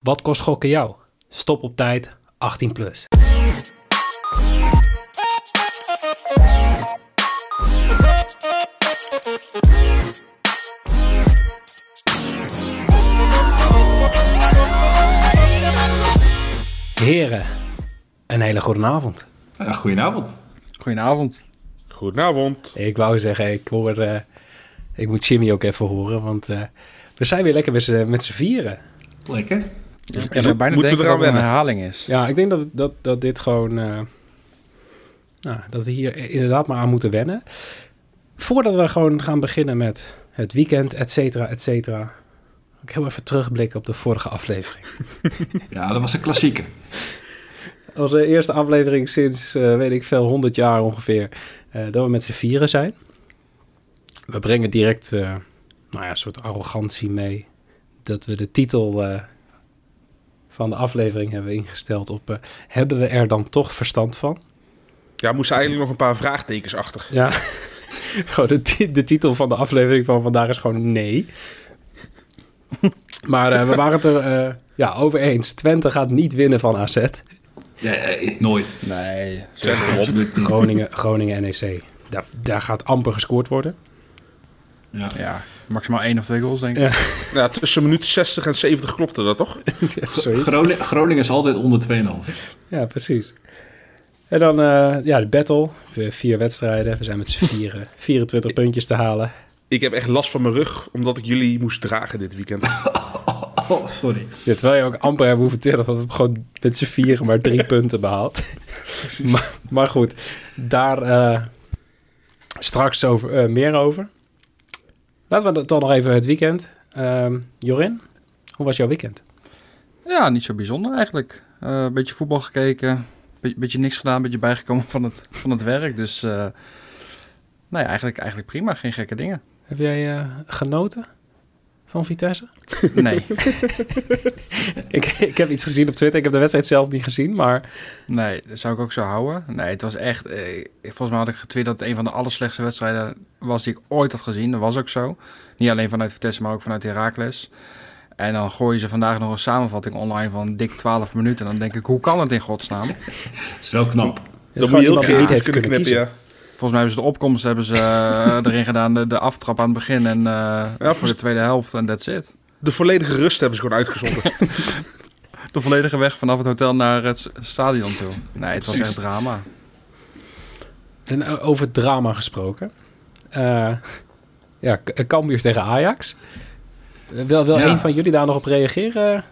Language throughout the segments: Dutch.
Wat kost gokken jou? Stop op tijd, 18 plus. Heren, een hele goede avond. Ja, goedenavond. Goedenavond. Goedenavond. Ik wou zeggen, ik hoor, eh, ik moet Jimmy ook even horen, want eh, we zijn weer lekker met z'n vieren. Lekker. Ik heb bijna moeten denken we eraan dat het een wennen? herhaling is. Ja, ik denk dat, dat, dat dit gewoon, eh, nou, dat we hier inderdaad maar aan moeten wennen. Voordat we gewoon gaan beginnen met het weekend, et cetera, et cetera. Ik heel even terugblikken op de vorige aflevering. Ja, dat was een klassieke. Onze eerste aflevering sinds, eh, weet ik veel, 100 jaar ongeveer, eh, dat we met z'n vieren zijn. We brengen direct, eh, nou ja, een soort arrogantie mee. Dat we de titel eh, van de aflevering hebben ingesteld op... eh, hebben we er dan toch verstand van? Ja, moest eigenlijk nog een paar vraagtekens achter. Ja, gewoon de, de titel van de aflevering van vandaag is gewoon nee. Maar eh, we waren het er eh, ja, over eens. Twente gaat niet winnen van AZ. Eh, nooit. Nee. Twente. Groningen, Groningen NEC. Daar, daar gaat amper gescoord worden. Ja. Ja, maximaal één of twee goals denk ik. Ja. Ja, tussen minuut 60 en 70 klopte dat toch? Groningen, Groningen is altijd onder 2,5. Ja, precies. En dan eh, ja, de battle. We vier wedstrijden. We zijn met z'n vieren. 24 puntjes te halen. Ik heb echt last van mijn rug, omdat ik jullie moest dragen dit weekend. Oh, sorry. Ja, terwijl je ook amper hebt hoeven tellen. Want we hebben gewoon met z'n vieren maar drie punten behaald. maar, maar goed, daar eh, straks over, eh, meer over. Laten we toch nog even het weekend. Ehm, Jorin, hoe was jouw weekend? Ja, niet zo bijzonder eigenlijk. Eh, Een beetje voetbal gekeken. Be beetje niks gedaan. Een beetje bijgekomen van het, van het werk. Dus nou ja, eigenlijk, eigenlijk prima. Geen gekke dingen. Heb jij eh, genoten van Vitesse? Nee, ik, ik heb iets gezien op Twitter. Ik heb de wedstrijd zelf niet gezien, maar... nee, dat zou ik ook zo houden. Nee, het was echt... Eh, volgens mij had ik getwitterd dat het een van de allerslechtste wedstrijden was die ik ooit had gezien. Dat was ook zo. Niet alleen vanuit Vitesse, maar ook vanuit Heracles. En dan gooien ze vandaag nog een samenvatting online van dik 12 minuten. En dan denk ik, hoe kan het in godsnaam? Dat is wel knap. Gewoon moet je heel creatief kunnen kunnen knippen, kiezen. ja. Volgens mij hebben ze de opkomst hebben ze, eh, erin gedaan, de, de aftrap aan het begin en eh, Ja, voor de tweede helft en that's it. De volledige rust hebben ze gewoon uitgezonden. De volledige weg vanaf het hotel naar het stadion toe. Nee, het was echt drama. En eh, over drama gesproken. Eh ja, Cambuur tegen Ajax. Wil, wil Ja. een van jullie daar nog op reageren?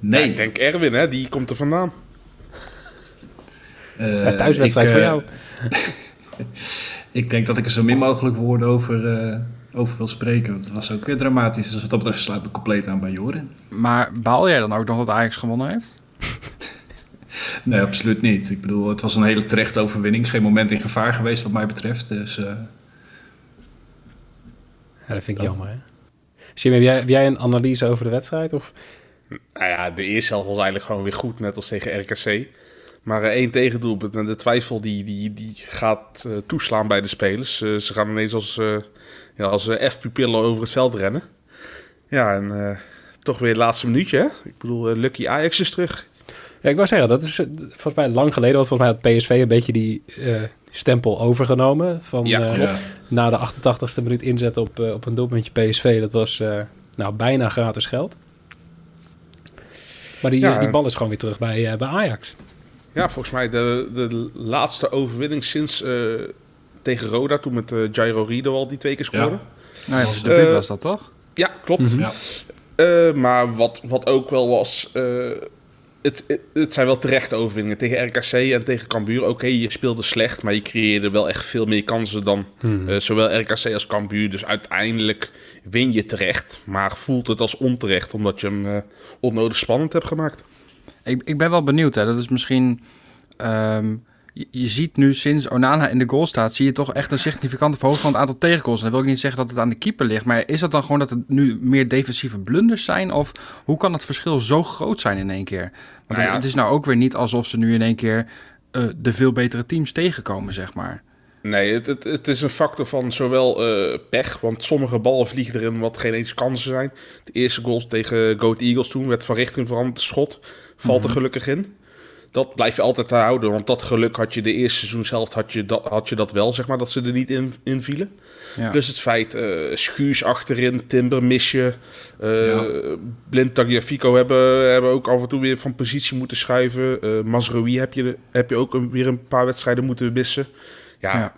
Nee. Ja, ik denk Erwin, hè, die komt er vandaan. Eh, Ja, thuiswedstrijd ik, voor jou. ik denk dat ik er zo min mogelijk woorden over, eh, over wil spreken. Want het was ook weer dramatisch. Dus wat dat betreft sluit ik compleet aan bij Jorin. Maar baal jij dan ook nog dat Ajax gewonnen heeft? Nee, absoluut niet. Ik bedoel, het was een hele terechte overwinning. Geen moment in gevaar geweest wat mij betreft. Dus eh, Ja, dat vind ik Dat- jammer, hè? Heb jij, heb jij een analyse over de wedstrijd? Of? Nou ja, de eerste helft was eigenlijk gewoon weer goed, net als tegen RKC. Maar eh, één tegendoelpunt en de twijfel die, die, die gaat eh, toeslaan bij de spelers. Eh, ze gaan ineens als, eh ja, als eh, F-pupillen over het veld rennen. Ja, en eh, toch weer het laatste minuutje, hè? Ik bedoel, Lucky Ajax is terug. Ja, ik wou zeggen, dat is volgens mij lang geleden. Want volgens mij had PSV een beetje die eh, stempel overgenomen. Van, Ja, eh, klopt. ja. na de 88ste minuut inzet op, op een doelpuntje PSV. Dat was eh, nou bijna gratis geld. Maar die, Ja, die bal is gewoon weer terug bij, eh, bij Ajax. Ja, volgens mij de, de laatste overwinning sinds eh, tegen Roda, toen met eh Jairo Rido al die twee keer scoorde. Nee, Was, de Vit eh, was dat toch? Ja, klopt. Mhm. ja. Eh, maar wat, wat ook wel was, eh, het, het, het zijn wel terechte overwinningen. Tegen RKC en tegen Cambuur, oké, je speelde slecht, maar je creëerde wel echt veel meer kansen dan Hmm. eh, zowel RKC als Cambuur. Dus uiteindelijk win je terecht, maar voelt het als onterecht, omdat je hem eh, onnodig spannend hebt gemaakt. Ik, ik ben wel benieuwd. Hè. Dat is misschien... ehm, je, je ziet nu sinds Onana in de goal staat... zie je toch echt een significante verhoging van het aantal tegengoals. En dan wil ik niet zeggen dat het aan de keeper ligt. Maar is dat dan gewoon dat het nu meer defensieve blunders zijn? Of hoe kan het verschil zo groot zijn in één keer? Want Nou ja. het, het is nou ook weer niet alsof ze nu in één keer... eh, de veel betere teams tegenkomen, zeg maar. Nee, het, het, het is een factor van zowel eh, pech, want sommige ballen vliegen erin wat geen eens kansen zijn. De eerste goals tegen Goat Eagles toen werd van richting veranderd, de schot valt er gelukkig in. Dat blijf je altijd houden, want dat geluk had je de eerste seizoenshelft had je dat, had je dat wel, zeg maar, dat ze er niet in, in vielen. Ja. Plus het feit, eh Schuurs achterin, Timber mis je. eh Ja. Blind Tagliafico hebben, hebben ook af en toe weer van positie moeten schuiven. Mazraoui heb je, heb je ook een, weer een paar wedstrijden moeten missen. Ja, Ja.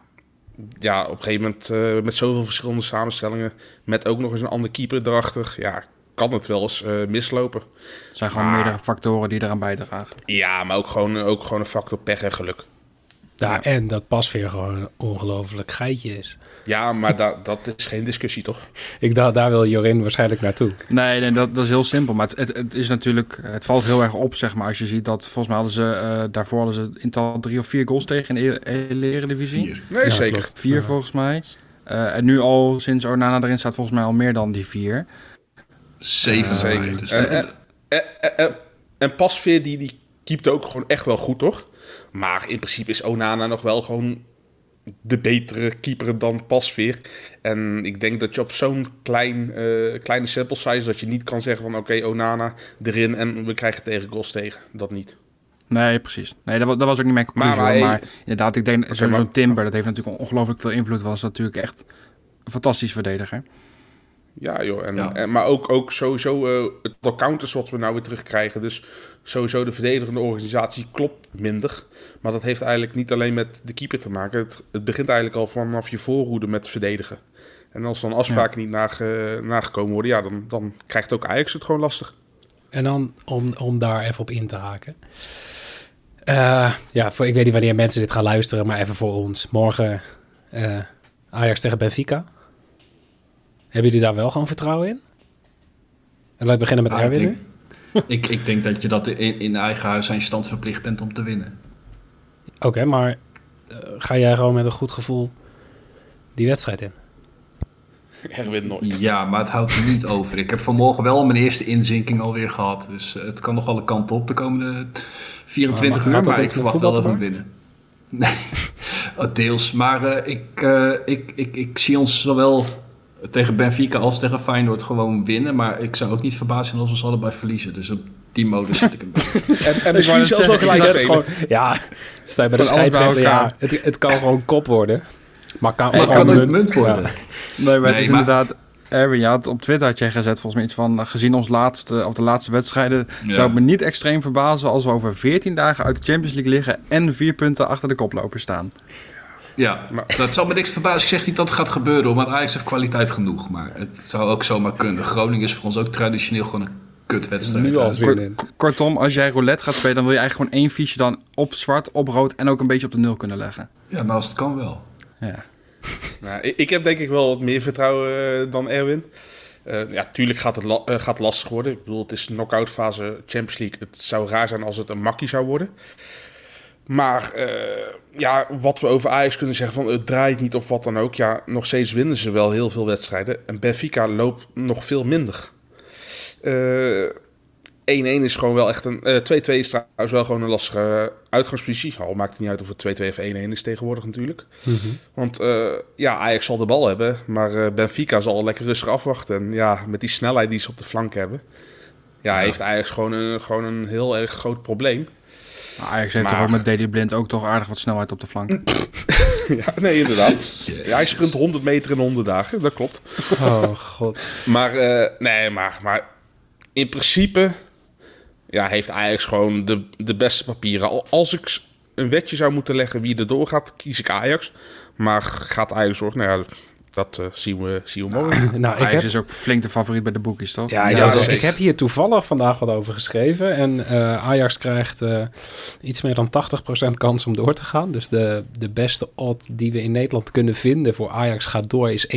ja. op een gegeven moment eh, met zoveel verschillende samenstellingen... met ook nog eens een andere keeper erachter... ja, kan het wel eens eh, mislopen. Het zijn gewoon Maar- meerdere factoren die eraan bijdragen. Ja, maar ook gewoon, ook gewoon een factor pech en geluk. Ja, Ja. En dat Pasveer gewoon een ongelooflijk geitje is. Ja, maar da dat is geen discussie, toch? Ik dacht, daar wil Jorin waarschijnlijk naartoe. Nee, nee dat, dat is heel simpel. Maar het, het, het is natuurlijk, het valt heel erg op, zeg maar. Als je ziet dat, volgens mij hadden ze, eh, daarvoor hadden ze in totaal drie of vier goals tegen in de e- Eredivisie. Vier. Nee, Ja, zeker. klopt. Vier Ja. volgens mij. Eh, en nu al sinds Onana erin staat volgens mij al meer dan die vier. Zeven Ja, zeker. Dus En- en- En, en, en, en Pasveer, die, die keept ook gewoon echt wel goed, toch? Maar in principe is Onana nog wel gewoon de betere keeper dan Pasveer. En ik denk dat je op zo'n klein, eh, kleine sample size... dat je niet kan zeggen van oké, Onana erin en we krijgen tegen goals tegen. Dat niet. Nee, precies. Nee, dat, wa- dat was ook niet mijn conclusie. Maar- Maar, maar- maar, inderdaad, ik denk zo'n Timber, dat heeft natuurlijk ongelooflijk veel invloed. Was natuurlijk echt een fantastisch verdediger. Ja, joh. En, Ja. en- maar ook, ook sowieso eh, het aantal counters wat we nou weer terugkrijgen. Dus sowieso de verdedigende organisatie klopt minder. Maar dat heeft eigenlijk niet alleen met de keeper te maken. Het, het begint eigenlijk al vanaf je voorhoede met verdedigen. En als dan afspraken niet nage, nagekomen worden, ja, dan, dan krijgt ook Ajax het gewoon lastig. En dan om, om daar even op in te haken. Eh, ja, voor, ik weet niet wanneer mensen dit gaan luisteren, maar even voor ons. Morgen eh, Ajax tegen Benfica. Hebben jullie daar wel gewoon vertrouwen in? En laat ik beginnen met Ah, ik Erwin. Ik, ik denk dat je dat in, in eigen huis aan je stand verplicht bent om te winnen. Oké, maar eh, ga jij gewoon met een goed gevoel die wedstrijd in? Erwin nooit. Ja, maar het houdt er niet over. Ik heb vanmorgen wel mijn eerste inzinking alweer gehad. Dus eh, het kan nog alle kanten op de komende 24 Maar had uur. dat Maar ik verwacht wel dat we winnen. Nee, oh, deels. Maar eh, ik, eh, ik, ik, ik zie ons zowel tegen Benfica als tegen Feyenoord gewoon winnen. Maar ik zou ook niet verbaasd zijn als we ze allebei verliezen. Dus op die modus zit ik een beetje. En, en Ik wou net zelfs wel zeggen, gelijk gewoon, ja, sta je bij de scheidsrechter. Ja, het, het kan gewoon kop worden. Maar kan, Het gewoon kan ook munt worden. Ja. Nee, maar het Nee, is maar- inderdaad... Erwin, je had op Twitter had jij gezet volgens mij iets van... eh, gezien ons laatste, of de laatste wedstrijden... Ja. zou het me niet extreem verbazen... als we over 14 dagen uit de Champions League liggen... en vier punten achter de koploper staan. Ja, Maar- dat zal me niks verbazen. Ik zeg niet dat het gaat gebeuren, want Ajax heeft kwaliteit genoeg. Maar het zou ook zomaar kunnen. Groningen is voor ons ook traditioneel gewoon een kutwedstrijd. Nu Kortom, als jij roulette gaat spelen... dan wil je eigenlijk gewoon één fiche dan op zwart, op rood... en ook een beetje op de nul kunnen leggen. Ja, nou als het kan wel. Ja. Nou, ik, ik heb denk ik wel wat meer vertrouwen eh, dan Erwin. Eh, ja, tuurlijk gaat het la- eh, gaat lastig worden. Ik bedoel, het is knock-out fase Champions League. Het zou raar zijn als het een makkie zou worden. Maar eh, ja, wat we over Ajax kunnen zeggen van het draait niet of wat dan ook. Ja, nog steeds winnen ze wel heel veel wedstrijden. En Benfica loopt nog veel minder. Eh 1-1 is gewoon wel echt een... eh 2-2 is trouwens wel gewoon een lastige uitgangspositie. Al maakt het niet uit of het 2-2 of 1-1 is tegenwoordig natuurlijk. Mhm. Want eh, ja, Ajax zal de bal hebben, maar eh, Benfica zal lekker rustig afwachten. En ja, met die snelheid die ze op de flank hebben, ja, Ja. heeft Ajax gewoon een, gewoon een heel erg groot probleem. Maar Ajax heeft Maar- toch ook met Daily Blind... ook toch aardig wat snelheid op de flank. ja, nee, inderdaad. Ja, hij sprint 100 meter in 100 dagen, dat klopt. Oh god. Maar, eh, nee, maar, maar in principe ja, heeft Ajax gewoon de, de beste papieren. Al- Als ik een wetje zou moeten leggen wie er doorgaat, kies ik Ajax. Maar gaat Ajax door? Nou ja, dat eh, zien, we, zien we morgen. Nou, ik Ajax heb, is ook flink de favoriet bij de boekjes, toch? ja, Ja, ja, zeker. ik heb hier toevallig vandaag wat over geschreven. En eh, Ajax krijgt eh, iets meer dan 80% kans om door te gaan. Dus de, de beste odd die we in Nederland kunnen vinden voor Ajax gaat door is 1,22.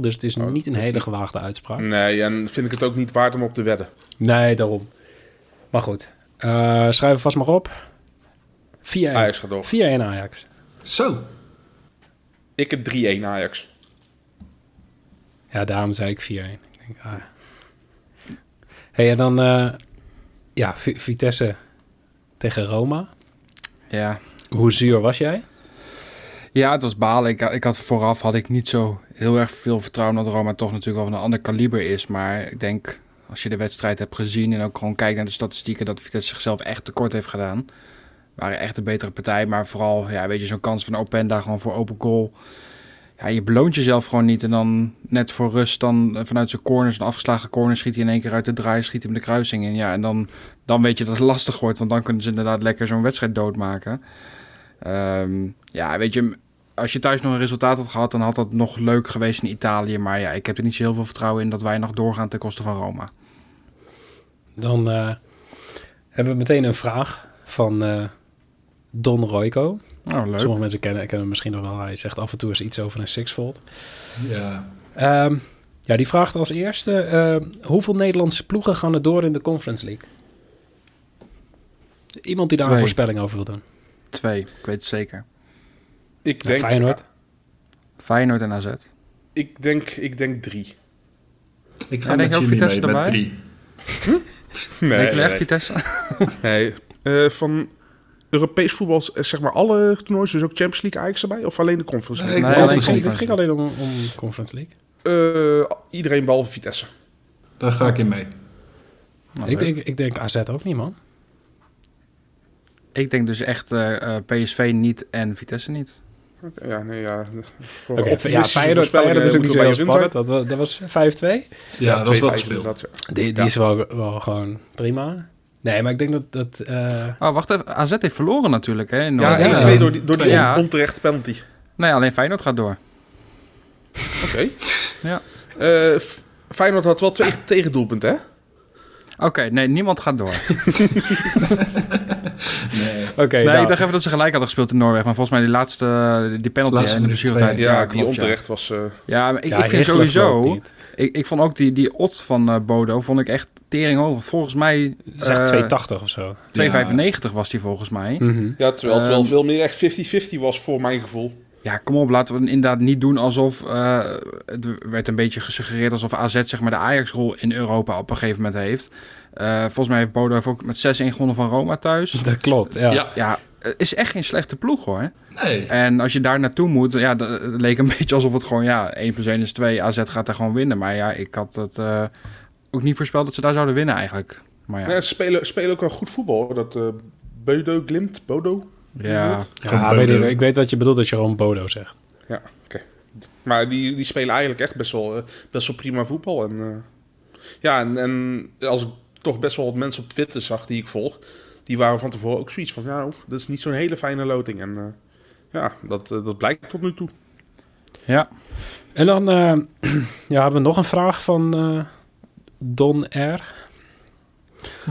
Dus het is Oh, niet een hele gewaagde uitspraak. Nee, en vind ik het ook niet waard om op te wedden. Nee, daarom. Maar goed, Eh schrijf het vast maar op. 4-1. Ajax gaat door. 4-1 Ajax. Zo. Ik het 3-1 Ajax. Ja, daarom zei ik 4-1. Ik denk, ah. hey, en dan eh, ja, Vi- Vitesse tegen Roma. Ja. Hoe zuur was jij? Ja, het was balen. Ik, ik had vooraf had ik niet zo heel erg veel vertrouwen dat Roma toch natuurlijk wel van een ander kaliber is. Maar ik denk, als je de wedstrijd hebt gezien en ook gewoon kijkt naar de statistieken, dat Vitesse zichzelf echt tekort heeft gedaan. Waren echt een betere partij, maar vooral, ja, weet je, zo'n kans van Openda gewoon voor open goal. Ja, je beloont jezelf gewoon niet. En dan net voor rust, dan vanuit zijn corners, een afgeslagen corner, schiet hij in één keer uit de draai, schiet hij de kruising in. Ja, en dan, dan weet je dat het lastig wordt, want dan kunnen ze inderdaad lekker zo'n wedstrijd doodmaken. Ehm, ja, weet je, als je thuis nog een resultaat had gehad, dan had dat nog leuk geweest in Italië. Maar ja, ik heb er niet zo heel veel vertrouwen in dat wij nog doorgaan ten koste van Roma. Dan eh, hebben we meteen een vraag van eh, Don Royco. Oh, leuk. Sommige mensen kennen, kennen hem misschien nog wel. Hij zegt af en toe eens iets over een sixfold. Ja. Ehm, ja, die vraagt als eerste... eh, hoeveel Nederlandse ploegen gaan er door in de Conference League? Iemand die daar een voorspelling over wil doen. Twee, ik weet het zeker. Ik Ja, denk, Feyenoord. Feyenoord en AZ. ik denk, ik denk drie. Ik Ja, ga denk met je ook Vitesse mee met erbij? drie. Nee, denk je echt nee. Vitesse? nee. Eh, van Europees voetbal, eh, zeg maar alle toernooien, dus ook Champions League Ajax erbij? Of alleen de Conference Nee, League? Nee, alleen het, ging, het ging alleen om, om Conference League. Eh, iedereen behalve Vitesse. Daar ga ik in mee. Nou, ik, denk, ik denk AZ ook niet, man. ik denk dus echt eh, eh, PSV niet en Vitesse niet. Oké, Ja, nee, ja. Voor ja, Feyenoord, Feyenoord is ook niet zo heel spannend. Dat, wa- dat was 5-2. Ja, dat is wel 2-5 gespeeld. ja. Die, die Ja. is wel, wel gewoon prima. Nee, maar ik denk dat... dat eh, Oh, wacht even. AZ heeft verloren natuurlijk, hè? In Ja, Noord- 1-2 door die, door die Ja. on- onterechte penalty. Nee, alleen Feyenoord gaat door. Oké. Ja. Eh, Feyenoord had wel twee tegendoelpunten, hè? Oké, nee, niemand gaat door. Nee. Oké, nee, nou, ik dacht even dat ze gelijk hadden gespeeld in Noorwegen. Maar volgens mij die laatste, die penalty Laatste en de blessuretijd. Ja, klopt, die onterecht was... eh, Ja, maar ik, ja, ik vind sowieso... Ik, ik vond ook die, die odds van eh, Bodo vond ik echt tering hoog. Want Volgens mij... Is echt eh, 280 of zo. 2,95 was die volgens mij. Mhm. ja, terwijl het wel Ehm, veel meer echt 50-50 was voor mijn gevoel. Ja, kom op, laten we het inderdaad niet doen alsof... eh, het werd een beetje gesuggereerd alsof AZ zeg maar de Ajax-rol in Europa op een gegeven moment heeft. Eh, volgens mij heeft Bodo ook met 6-1 gewonnen van Roma thuis. Dat klopt, ja. Ja. Ja, het is echt geen slechte ploeg hoor. Nee. En als je daar naartoe moet, ja, dat het leek een beetje alsof het gewoon, ja, 1 plus 1 is 2. AZ gaat daar gewoon winnen. Maar ja, ik had het eh, ook niet voorspeld dat ze daar zouden winnen eigenlijk. Maar ja, ze spelen, spelen ook wel goed voetbal. hoor. Dat eh Bodo, Glimt, Bodo. ja. Ja, weet ik, ik weet wat je bedoelt dat je gewoon Bodo zegt. Ja, oké. Maar die, die spelen eigenlijk echt best wel, eh, best wel prima voetbal. En, eh, ja, en, en als ik toch best wel wat mensen op Twitter zag die ik volg... die waren van tevoren ook zoiets van... ja, dat is niet zo'n hele fijne loting. En eh, ja, dat, eh, dat blijkt tot nu toe. ja. En dan eh, ja, hebben we nog een vraag van Don R.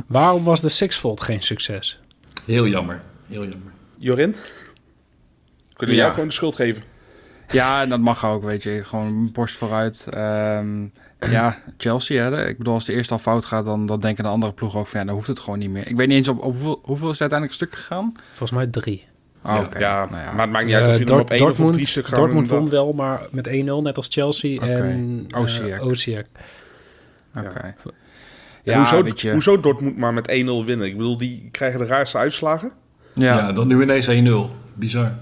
Waarom was de Sixfold geen succes? Heel jammer. Heel jammer. Jorin? Kunnen we Ja. jou gewoon de schuld geven? Ja, en dat mag ook, weet je. Gewoon borst vooruit. Ehm, ja, Chelsea, hè. Ik bedoel, als de eerste al fout gaat, dan, dan denken de andere ploegen ook van... ja, dan hoeft het gewoon niet meer. Ik weet niet eens op, op hoeveel, hoeveel is het uiteindelijk stuk gegaan? Volgens mij drie. Oh, Ja, oké. Ja, Nou ja. maar het maakt niet uit of je Eh, Dort- op één of op Dortmund, drie stuk gaat. Dortmund won wel, maar met 1-0, net als Chelsea Oké. en uh. Oké. En Ja, hoezo, je. hoezo Dortmund maar met 1-0 winnen? Ik bedoel, die krijgen de raarste uitslagen. Ja. Ja, dan nu ineens 1-0. Bizar.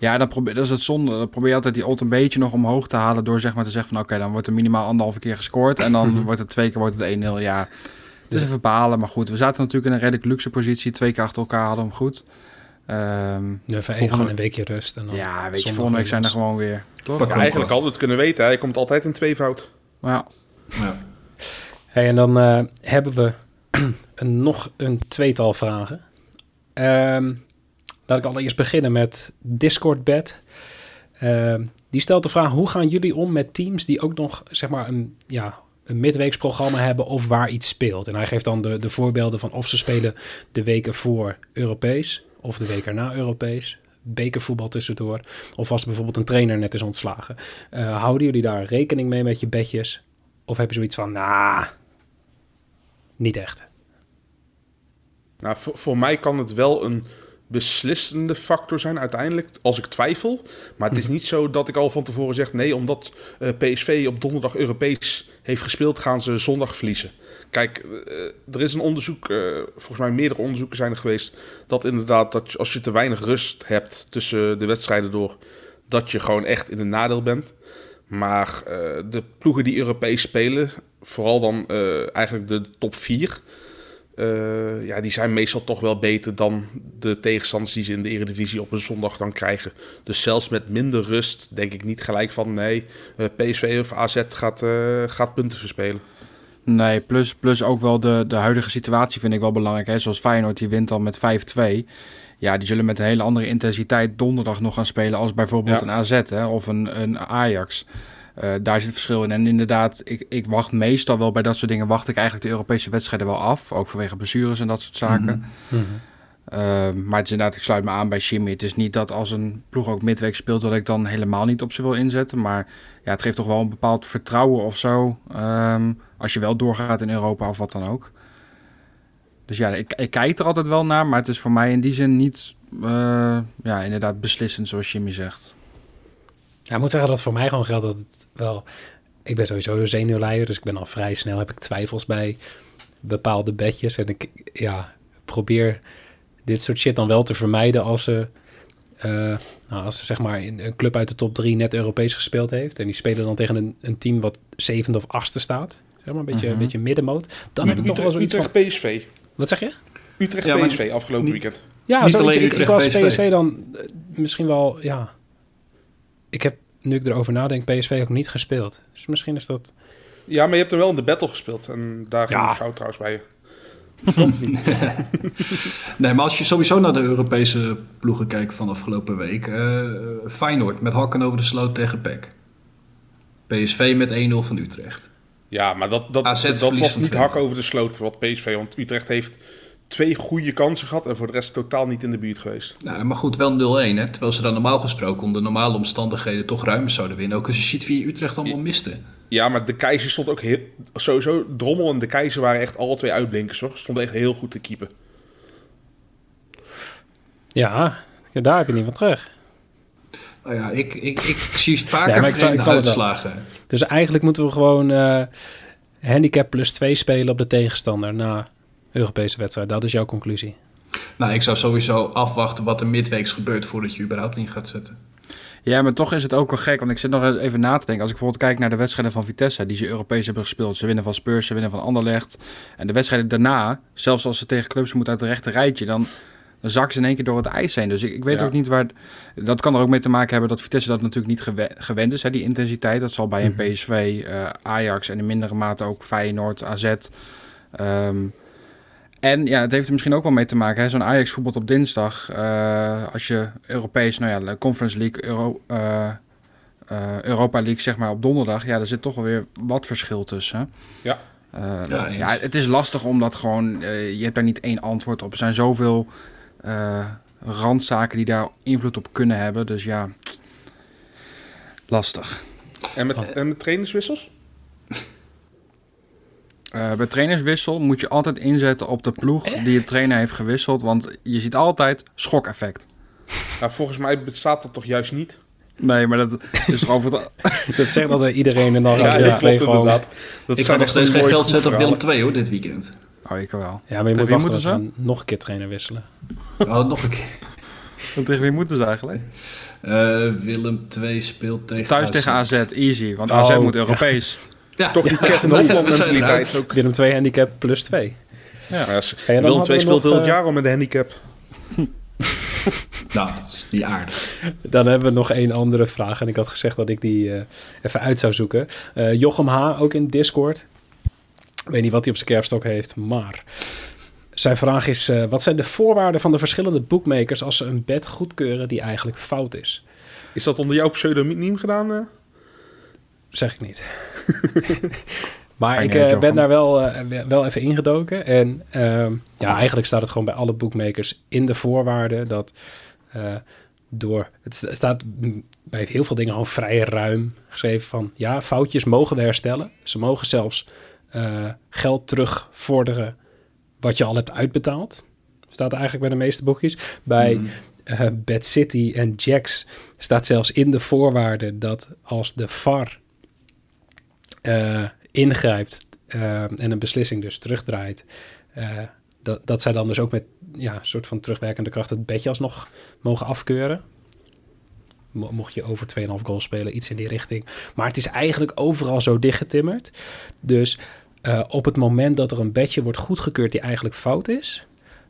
Ja dan probeer, dat is het zonde. Dan probeer je altijd die odd een beetje nog omhoog te halen... door zeg maar te zeggen van... oké, dan wordt er minimaal anderhalve keer gescoord... en dan wordt het twee keer wordt het 1-0. Ja, het is even balen, maar goed. We zaten natuurlijk in een redelijk luxe positie. Twee keer achter elkaar hadden we hem goed. Ehm, Nu even Volgende- een weekje rust. En dan ja, weet je, volgende week zijn er gewoon weer. Toch? Eigenlijk het kunnen weten. Hij komt altijd in tweevoud. Ja. Ja. Hey, en dan eh, hebben we een, nog een tweetal vragen. Ehm, laat ik allereerst beginnen met Discord-bed. Ehm, die stelt de vraag, hoe gaan jullie om met teams die ook nog zeg maar een, ja, een midweeksprogramma hebben of waar iets speelt? En hij geeft dan de, de voorbeelden van of ze spelen de weken voor Europees of de weken na Europees. Bekervoetbal tussendoor. Of als bijvoorbeeld een trainer net is ontslagen. Eh, houden jullie daar rekening mee met je bedjes? Of heb je zoiets van, nou, niet echt. Nou, voor, voor mij kan het wel een beslissende factor zijn uiteindelijk, als ik twijfel. Maar het is niet zo dat ik al van tevoren zeg... nee, omdat eh, PSV op donderdag Europees heeft gespeeld... gaan ze zondag verliezen. Kijk, eh, er is een onderzoek, eh, volgens mij meerdere onderzoeken zijn er geweest, dat inderdaad, dat je- als je te weinig rust hebt tussen de wedstrijden door, dat je gewoon echt in een nadeel bent. Maar de ploegen die Europees spelen, vooral dan eigenlijk de top 4, eh, ja, die zijn meestal toch wel beter dan de tegenstanders die ze in de Eredivisie op een zondag dan krijgen. Dus zelfs met minder rust denk ik niet gelijk van nee, eh, PSV of AZ gaat, eh, gaat punten verspelen. Nee, plus, plus ook wel de, de huidige situatie vind ik wel belangrijk. Hè? Zoals Feyenoord, die wint al met 5-2. Ja, die zullen met een hele andere intensiteit donderdag nog gaan spelen... als bijvoorbeeld Ja. een AZ hè? of een, een Ajax. Eh, daar zit verschil in. En inderdaad, ik, ik wacht meestal wel bij dat soort dingen... wacht ik eigenlijk de Europese wedstrijden wel af. Ook vanwege blessures en dat soort zaken. Mhm. Ehm, maar het is inderdaad, ik sluit me aan bij Jimmy. Het is niet dat als een ploeg ook midweek speelt... dat ik dan helemaal niet op ze wil inzetten. Maar ja, het geeft toch wel een bepaald vertrouwen of zo... Ehm, als je wel doorgaat in Europa of wat dan ook. Dus ja, ik, ik kijk er altijd wel naar... maar het is voor mij in die zin niet... eh, ja, inderdaad beslissend zoals Jimmy zegt. Ja, ik moet zeggen dat voor mij gewoon geldt dat het wel... Ik ben sowieso een zenuwleier, dus ik ben al vrij snel heb ik twijfels bij bepaalde bedjes. En ik ja, probeer dit soort shit dan wel te vermijden als ze... eh, nou, als ze zeg maar in een club uit de top drie net Europees gespeeld heeft... en die spelen dan tegen een, een team wat zevende of achtste staat... zeg maar een beetje, Mhm. een beetje middenmoot... dan heb ik toch wel zoiets van... Utrecht PSV. Wat zeg je? Utrecht Ja, PSV afgelopen niet- weekend. Ja, Niet zoiets. alleen Ik, was PSV. PSV dan eh, misschien wel, ja. Ik heb, nu ik erover nadenk, PSV ook niet gespeeld. Dus misschien is dat... Ja, maar je hebt er wel in de battle gespeeld. En daar ging Ja. een fout trouwens bij je. Nee, maar als je sowieso naar de Europese ploegen kijkt van afgelopen week. eh Feyenoord met hakken over de sloot tegen PEC. PSV met 1-0 van Utrecht. Ja, maar dat, dat, AZ dat was niet Twente. hak over de sloot wat PSV. Want Utrecht heeft twee goede kansen gehad. En voor de rest totaal niet in de buurt geweest. Nou, maar goed, wel 0-1. Hè? Terwijl ze dan normaal gesproken onder normale omstandigheden toch ruim zouden winnen. Ook als je ziet wie Utrecht allemaal miste. Ja, maar de Keizer stond ook heel... Sowieso, Drommel en de Keizer waren echt alle twee uitblinkers hoor. Stonden echt heel goed te keepen. Ja, daar heb je niet van terug. Nou ja, ik, ik, ik zie vaker Ja, ik zal- zal uitslagen. Dus eigenlijk moeten we gewoon eh, handicap plus 2 spelen op de tegenstander na Europese wedstrijd. Dat is jouw conclusie. Nou, ik zou sowieso afwachten wat er midweeks gebeurt voordat je überhaupt in gaat zetten. Ja, maar toch is het ook wel gek. Want ik zit nog even na te denken. Als ik bijvoorbeeld kijk naar de wedstrijden van Vitesse... die ze Europees hebben gespeeld. Ze winnen van Spurs, ze winnen van Anderlecht. En de wedstrijden daarna... zelfs als ze tegen clubs moeten uit het rechte rijtje... dan, dan zakken ze in één keer door het ijs heen. Dus ik, ik weet Ja. ook niet waar... Dat kan er ook mee te maken hebben dat Vitesse dat natuurlijk niet gewe- gewend is. Hè, die intensiteit. Dat zal bij een Mhm. PSV, eh, Ajax en in mindere mate ook Feyenoord, AZ... Ehm, en ja, het heeft er misschien ook wel mee te maken. hè, Zo'n Ajax voetbal op dinsdag. eh, als je Europees, nou ja, de Conference League, Euro, eh, eh, Europa League, zeg maar op donderdag. Ja, er zit toch wel weer wat verschil tussen. Ja. Eh, Ja, ja, het is lastig omdat gewoon, eh, je hebt daar niet één antwoord op. Er zijn zoveel eh, randzaken die daar invloed op kunnen hebben. Dus ja, lastig. En met, en met trainerswissels? Eh, bij trainerswissel moet je altijd inzetten op de ploeg die je trainer heeft gewisseld. Want je ziet altijd schokeffect. Nou, volgens mij bestaat dat toch juist niet? Nee, maar dat is toch over het... Dat zegt altijd iedereen en dan Ja, ja, twee klopt gewoon... inderdaad. Dat ik ga zijn nog steeds geen geld zetten op Willem voetbalverhalen. 2 hoor, dit weekend. Oh, ik wel. Ja, maar je Tegen moet wachten nog een keer trainer wisselen. Oh, nog een keer. Want tegen wie moeten ze eigenlijk? Eh, Willem 2 speelt tegen Thuis tegen AZ, easy. Want Oh, AZ moet. Europees. Ja, Toch die ja, Kevin Hofland mentaliteit ook. Willem 2 handicap plus 2. Ja. Dan Willem hadden 2 we speelt heel het eh, jaar al met een handicap. Nou, dat is niet aardig. Dan hebben we nog één andere vraag. En ik had gezegd dat ik die eh, even uit zou zoeken. Eh, Jochem H. ook in Discord. Ik weet niet wat hij op zijn kerfstok heeft, maar... Zijn vraag is, eh, wat zijn de voorwaarden van de verschillende bookmakers... als ze een bet goedkeuren die eigenlijk fout is? Is dat onder jouw pseudoniem gedaan? Zeg ik niet. maar ik eh, ben daar wel, eh, wel even ingedoken. En ehm, ja, eigenlijk staat het gewoon bij alle bookmakers in de voorwaarden... dat eh, door... Het sta- staat bij heel veel dingen gewoon vrij ruim geschreven van... ja, foutjes mogen we herstellen. Ze mogen zelfs geld terugvorderen wat je al hebt uitbetaald. Staat eigenlijk bij de meeste boekjes. Bij Mm. Bad City en Jax staat zelfs in de voorwaarden dat als de VAR eh, ingrijpt eh, en een beslissing dus terugdraait, eh, dat, dat zij dan dus ook met ja, een soort van terugwerkende kracht het bedje alsnog mogen afkeuren. Mo- Mocht je over 2,5 goal spelen, iets in die richting. Maar het is eigenlijk overal zo dichtgetimmerd. Dus op het moment dat er een bedje wordt goedgekeurd die eigenlijk fout is,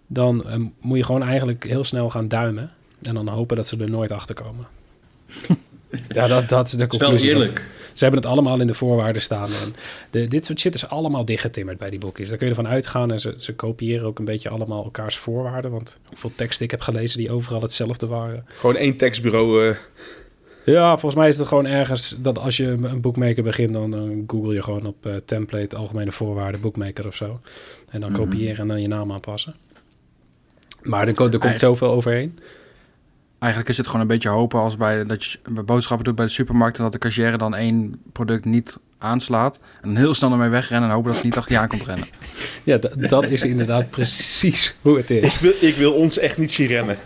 dan moet je gewoon eigenlijk heel snel gaan duimen. En dan hopen dat ze er nooit achter komen. ja, dat, dat is de Het is wel conclusie. want eerlijk. Ze hebben het allemaal in de voorwaarden staan. En de, dit soort shit is allemaal dichtgetimmerd bij die boekjes. Daar kun je ervan uitgaan. En ze, ze kopiëren ook een beetje allemaal elkaars voorwaarden. Want hoeveel teksten ik heb gelezen die overal hetzelfde waren. Gewoon één tekstbureau. eh, Ja, volgens mij is het gewoon ergens dat als je een boekmaker begint, dan, dan google je gewoon op eh, template, algemene voorwaarden, boekmaker of zo. En dan Mhm. kopiëren en dan je naam aanpassen. Maar er, ko- er komt zoveel overheen. Eigenlijk is het gewoon een beetje hopen als bij dat je boodschappen doet bij de supermarkt en dat de cashier dan één product niet aanslaat en dan heel snel ermee wegrennen en hopen dat ze niet achter je aan komt rennen. Ja, dat is inderdaad precies hoe het ik, is. wil, ik wil ons echt niet zien rennen.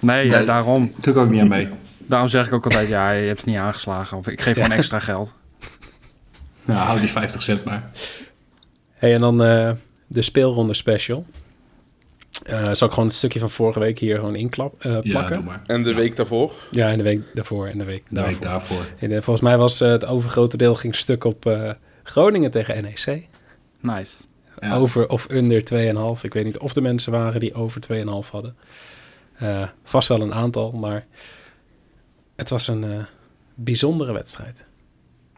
Nee, ja, daarom. Doe ik ook niet aan mee. Daarom zeg ik ook altijd, ja, je hebt het niet aangeslagen of ik geef gewoon extra geld. Nou, hou die 50 cent maar. Hey, en dan eh, de speelronde special. Eh zal ik gewoon het stukje van vorige week hier gewoon inklap, eh, Ja, plakken? doe maar. En de Ja. week daarvoor. Ja, en de week daarvoor en de week De daarvoor. week daarvoor. En, eh, volgens mij was het overgrote deel ging stuk op eh, Groningen tegen NEC. Nice. Ja. Over of under 2,5. Ik weet niet of de mensen waren die over 2,5 hadden. Eh, vast wel een aantal, maar het was een eh, bijzondere wedstrijd.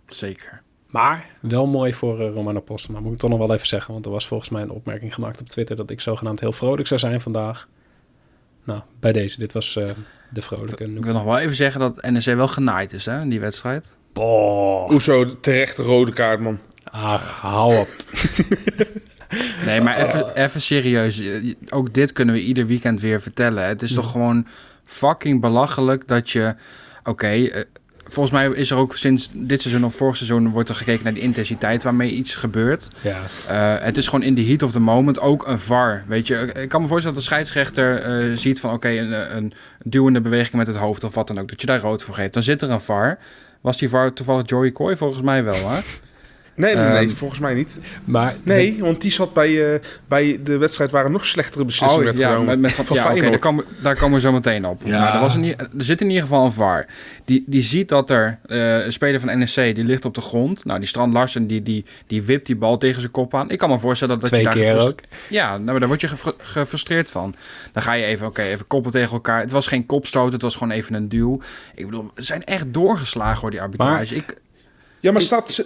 Zeker. Maar wel mooi voor eh, Romano Postma, moet ik toch nog wel even zeggen. Want er was volgens mij een opmerking gemaakt op Twitter dat ik zogenaamd heel vrolijk zou zijn vandaag. Nou, bij deze, dit was eh, de vrolijke. Ik wil nog wel even zeggen dat NEC wel genaaid is, hè, in die wedstrijd. Boah. Hoezo, terecht de rode kaart, man. Ach, hou op. Nee, maar even, even serieus. Ook dit kunnen we ieder weekend weer vertellen. Het is toch gewoon fucking belachelijk dat je... Oké, eh, volgens mij is er ook sinds dit seizoen of vorig seizoen... wordt er gekeken naar de intensiteit waarmee iets gebeurt. Ja, Eh, het is gewoon in the heat of the moment ook een VAR. Weet je, ik kan me voorstellen dat de scheidsrechter eh, ziet van... oké, een, een duwende beweging met het hoofd of wat dan ook... dat je daar rood voor geeft. Dan zit er een VAR. Was die VAR toevallig Joey Coy? Volgens mij wel, hè? Nee, nee, nee, Ehm, volgens mij niet. maar Nee, want die zat bij, eh, bij de wedstrijd waar nog slechtere beslissingen werd Oh, ja, genomen. met, met van, van ja, oké, daar, komen, daar komen we zo meteen op. Ja. Maar er, was er zit in ieder geval een VAR. Die, die ziet dat er eh, een speler van NEC, die ligt op de grond. Nou, die Strand Larsen, die, die, die wipt die bal tegen zijn kop aan. Ik kan me voorstellen dat, dat twee je daar keer ook. Ja, nou, maar daar word je gefru- gefrustreerd van. Dan ga je even, oké, even koppen tegen elkaar. Het was geen kopstoot, het was gewoon even een duw. Ik bedoel, ze zijn echt doorgeslagen door die arbitrage. Ik, Ja, maar staat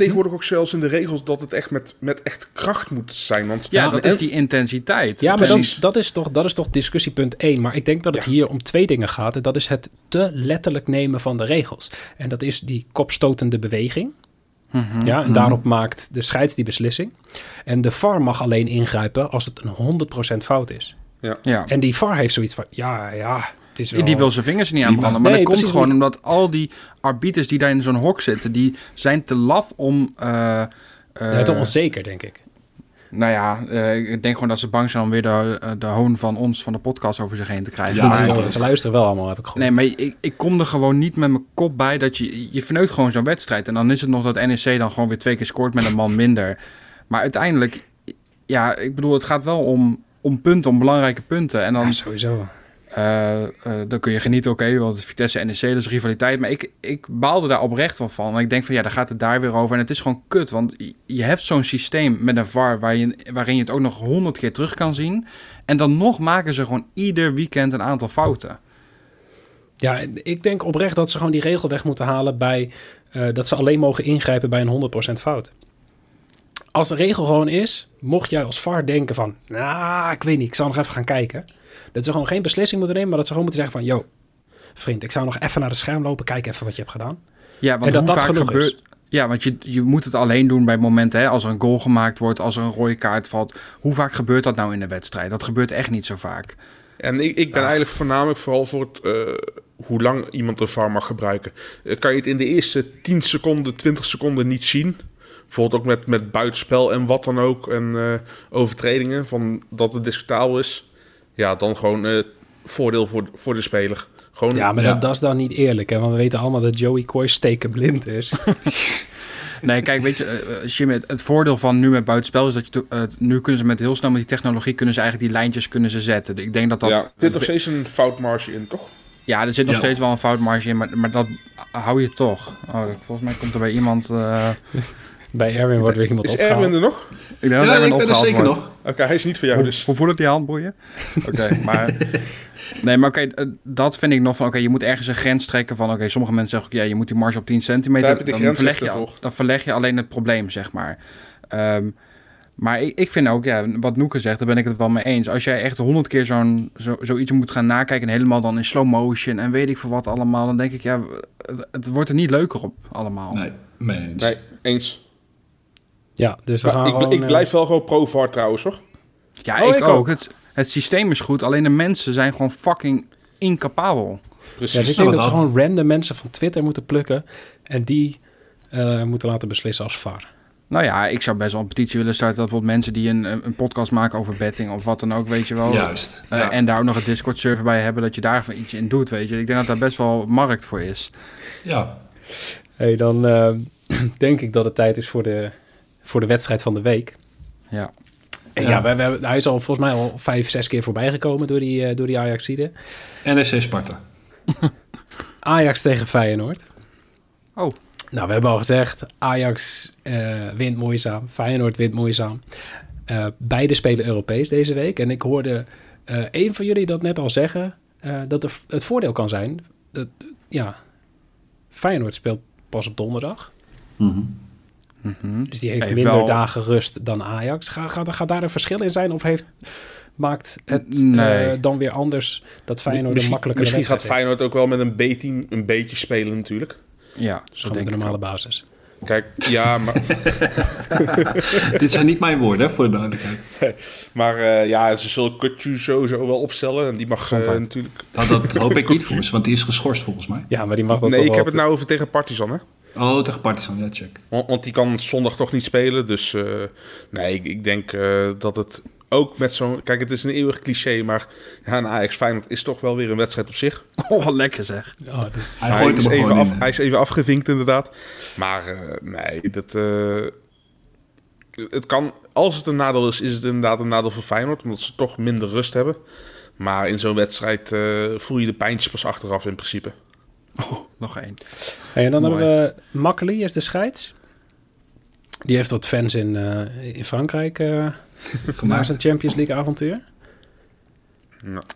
tegenwoordig ook zelfs in de regels dat het echt met, met echt kracht moet zijn. Want ja, Ja, dat en- is die intensiteit. Ja, maar dat, Precies. dat, is toch, dat is toch discussiepunt 1. Maar ik denk dat het hier om twee dingen gaat. En dat is het te letterlijk nemen van de regels. En dat is die kopstotende beweging. Mhm. Ja, en daarop maakt de scheids die beslissing. En de VAR mag alleen ingrijpen als het een 100% fout is. Ja. En die VAR heeft zoiets van, ja, ja, is wel... Die wil zijn vingers niet aanbranden. Maar Nee, dat komt precies, gewoon omdat al die arbiters die daar in zo'n hok zitten, die zijn te laf om. eh, eh, Ja, te onzeker, denk ik. nou ja, eh, ik denk gewoon dat ze bang zijn om weer de, eh, de hoon van ons, van de podcast, over zich heen te krijgen. Ja, Maar-. Ze luisteren wel allemaal, heb ik gehoord. Nee, maar ik, ik kom er gewoon niet met mijn kop bij dat je... Je verneukt gewoon zo'n wedstrijd. En dan is het nog dat NEC dan gewoon weer twee keer scoort met een man minder. Maar uiteindelijk... Ja, ik bedoel, het gaat wel om, om punten, om belangrijke punten. En dan... Ja, sowieso. Eh, eh, dan kun je genieten, oké, want het is Vitesse en NEC, is rivaliteit. Maar ik, ik baalde daar oprecht wel van. En ik denk van, ja, daar gaat het daar weer over. En het is gewoon kut, want je- hebt zo'n systeem met een VAR... Je, waarin je het ook nog honderd keer terug kan zien. En dan nog maken ze gewoon ieder weekend een aantal fouten. Ja, ik denk oprecht dat ze gewoon die regel weg moeten halen bij... eh, dat ze alleen mogen ingrijpen bij een 100% fout. Als de regel gewoon is, mocht jij als VAR denken van... Nou, ik weet niet, ik zal nog even gaan kijken. Dat ze gewoon geen beslissing moeten nemen, maar dat ze gewoon moeten zeggen van... Yo, vriend, ik zou nog even naar het scherm lopen, kijk even wat je hebt gedaan. Ja, want En dat hoe dat vaak gebeurt... is. Ja, want je, je moet het alleen doen bij momenten, hè, als er een goal gemaakt wordt, als er een rode kaart valt. Hoe vaak gebeurt dat nou in de wedstrijd? Dat gebeurt echt niet zo vaak. En ik, ik ben eigenlijk voornamelijk vooral voor het, eh, hoe lang iemand de VAR mag gebruiken. Eh, kan je het in de eerste 10 seconden, 20 seconden niet zien? Bijvoorbeeld ook met, met buitenspel en wat dan ook. En eh, overtredingen, van dat het discutabel is. Ja, dan gewoon eh, voordeel voor, voor de speler. Gewoon, Ja, maar Ja. Dat, dat is dan niet eerlijk, hè? Want we weten allemaal dat Joey Coy steken blind is. Nee, kijk, weet je, eh, als je met, het voordeel van nu met buitenspel is dat je het nu kunnen ze met heel snel met die technologie kunnen ze eigenlijk die lijntjes kunnen ze zetten. Ik denk dat dat ja, er zit nog steeds een foutmarge in, toch? Ja, er zit nog Ja. steeds wel een foutmarge in, maar, maar dat hou je toch. Oh, volgens mij komt er bij iemand. eh, Bij Erwin wordt weer iemand Is opgehaald. Erwin er nog? ik denk dat Ja, er ik een ben er opgehaald zeker wordt. nog. Oké, hij is niet voor jou, Hoe, dus. hoe voelt het die handboeien? Oké, maar. Nee, maar oké, eh, dat vind ik nog van. Oké, je moet ergens een grens trekken van. Oké, sommige mensen zeggen. Ja, je moet die marge op 10 centimeter. Daar heb je de dan, verleg je, voor. dan verleg je alleen het probleem, zeg maar. Ehm, maar ik, ik vind ook, ja, wat Noeke zegt, daar ben ik het wel mee eens. Als jij echt honderd keer zo'n, zo, zoiets moet gaan nakijken... en helemaal dan in slow motion en weet ik veel wat allemaal... dan denk ik, ja, het, het wordt er niet leuker op allemaal. Nee, mee eens. Nee, eens. Ja, dus we Maar gaan ik, gewoon... ik eh, blijf wel gewoon pro-VAR trouwens, hoor. Ja, Oh, ik, ik ook. ook. Het, het systeem is goed, alleen de mensen zijn gewoon fucking incapabel. Precies. Ja, dus ik denk dat ze gewoon random mensen van Twitter moeten plukken... en die eh, moeten laten beslissen als VAR. Nou ja, ik zou best wel een petitie willen starten... dat bijvoorbeeld mensen die een, een podcast maken over betting... of wat dan ook, weet je wel... Juist. eh, ja. En daar ook nog een Discord-server bij hebben... dat je daar even iets in doet, weet je. Ik denk dat daar best wel markt voor is. ja. hey, dan eh, denk ik dat het tijd is voor de, voor de wedstrijd van de week. Ja. En ja, we, we hebben- hij is al volgens mij al vijf, zes keer voorbij gekomen door die, eh, door die Ajaxide. NEC Sparta. Ajax tegen Feyenoord. Oh. Nou, we hebben al gezegd, Ajax eh, wint moeizaam, Feyenoord wint moeizaam. Eh beide spelen Europees deze week. En ik hoorde eh een van jullie dat net al zeggen, eh, dat er, het voordeel kan zijn, dat, ja, Feyenoord speelt pas op donderdag. Mhm. Dus die heeft minder wel- dagen rust dan Ajax. Gaat, gaat, gaat daar een verschil in zijn? Of heeft, maakt het Nee. eh, dan weer anders dat Feyenoord een misschien makkelijkere misschien gaat heeft? Feyenoord ook wel met een B-team een beetje spelen natuurlijk. Ja, Dus dat denk de normale basis. Kijk, ja, maar, Dit zijn niet mijn woorden, hè, voor de duidelijkheid. maar eh, ja, ze zullen Kutju sowieso wel opstellen. En die mag Gezondheid. natuurlijk... Nou, dat hoop ik niet voor ze, want die is geschorst volgens mij. Ja, maar die mag dat Nee, ik wel heb het nou over tegen Partizan, hè. Oh, tegen Partizan, ja, check. Want, want die kan zondag toch niet spelen. Dus eh, nee, ik, ik denk eh, dat het ook met zo'n... Kijk, het is een eeuwig cliché, maar ja, een Ajax Feyenoord is toch wel weer een wedstrijd op zich. Oh, wat lekker zeg. Oh, dit- Hij hij, gooit is hem even gewoon af, in. hij is even afgevinkt inderdaad. Maar eh, nee, dat... eh, het kan, als het een nadeel is, is het inderdaad een nadeel voor Feyenoord. Omdat ze toch minder rust hebben. Maar in zo'n wedstrijd eh, voel je de pijntjes pas achteraf in principe. Oh, nog één. Hey, en dan Mooi. hebben we Makkeli is de scheids. Die heeft wat fans in, eh, in Frankrijk eh na Gemaakt. zijn Champions League avontuur.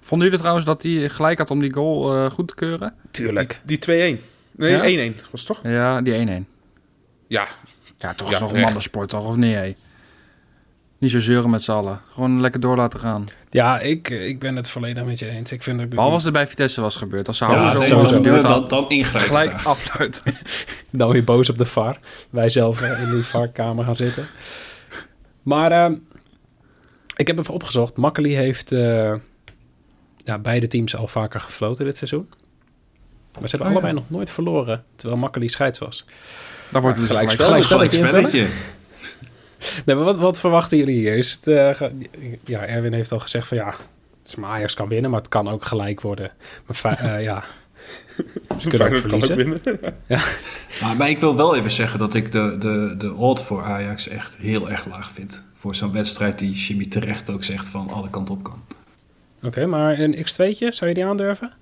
Vonden jullie trouwens dat hij gelijk had om die goal eh, goed te keuren? Tuurlijk. Die 2-1. Ja? Nee, 1-1 was het toch? Ja, die 1-1. Ja, Ja, toch Ja, is nog een mannensport, toch? Of niet? Niet zo zeuren met z'n allen. Gewoon lekker door laten gaan. Ja, ik, ik ben het volledig met je eens. Ik vind dat Behalve als het bij Vitesse was gebeurd. Als ze Ja, houden zo dan, geduurd dan, ingrijpen. gelijk afluit. dan weer boos op de VAR. Wij zelf eh, in die VAR-kamer gaan zitten. Maar ehm, ik heb even opgezocht. Makkeli heeft eh, ja, beide teams al vaker gefloten dit seizoen. Maar ze hebben Oh, ja. allebei nog nooit verloren, terwijl Makkeli scheids was. Dan wordt het Gelijk gelijk spel. spel. Gelijk Gelijk spelletje spelletje. Nee, maar wat, wat verwachten jullie hier? Is het, eh, ja, Erwin heeft al gezegd van ja, het is maar Ajax kan winnen, maar het kan ook gelijk worden. Maar eh, ja, ze kunnen ook Feyenoord kan ook verliezen. winnen. Maar, maar ik wil wel even zeggen dat ik de, de, de odd voor Ajax echt heel erg laag vind. Voor zo'n wedstrijd die Jimmy terecht ook zegt van alle kanten op kan. Oké, maar een x2'tje, zou je die aandurven?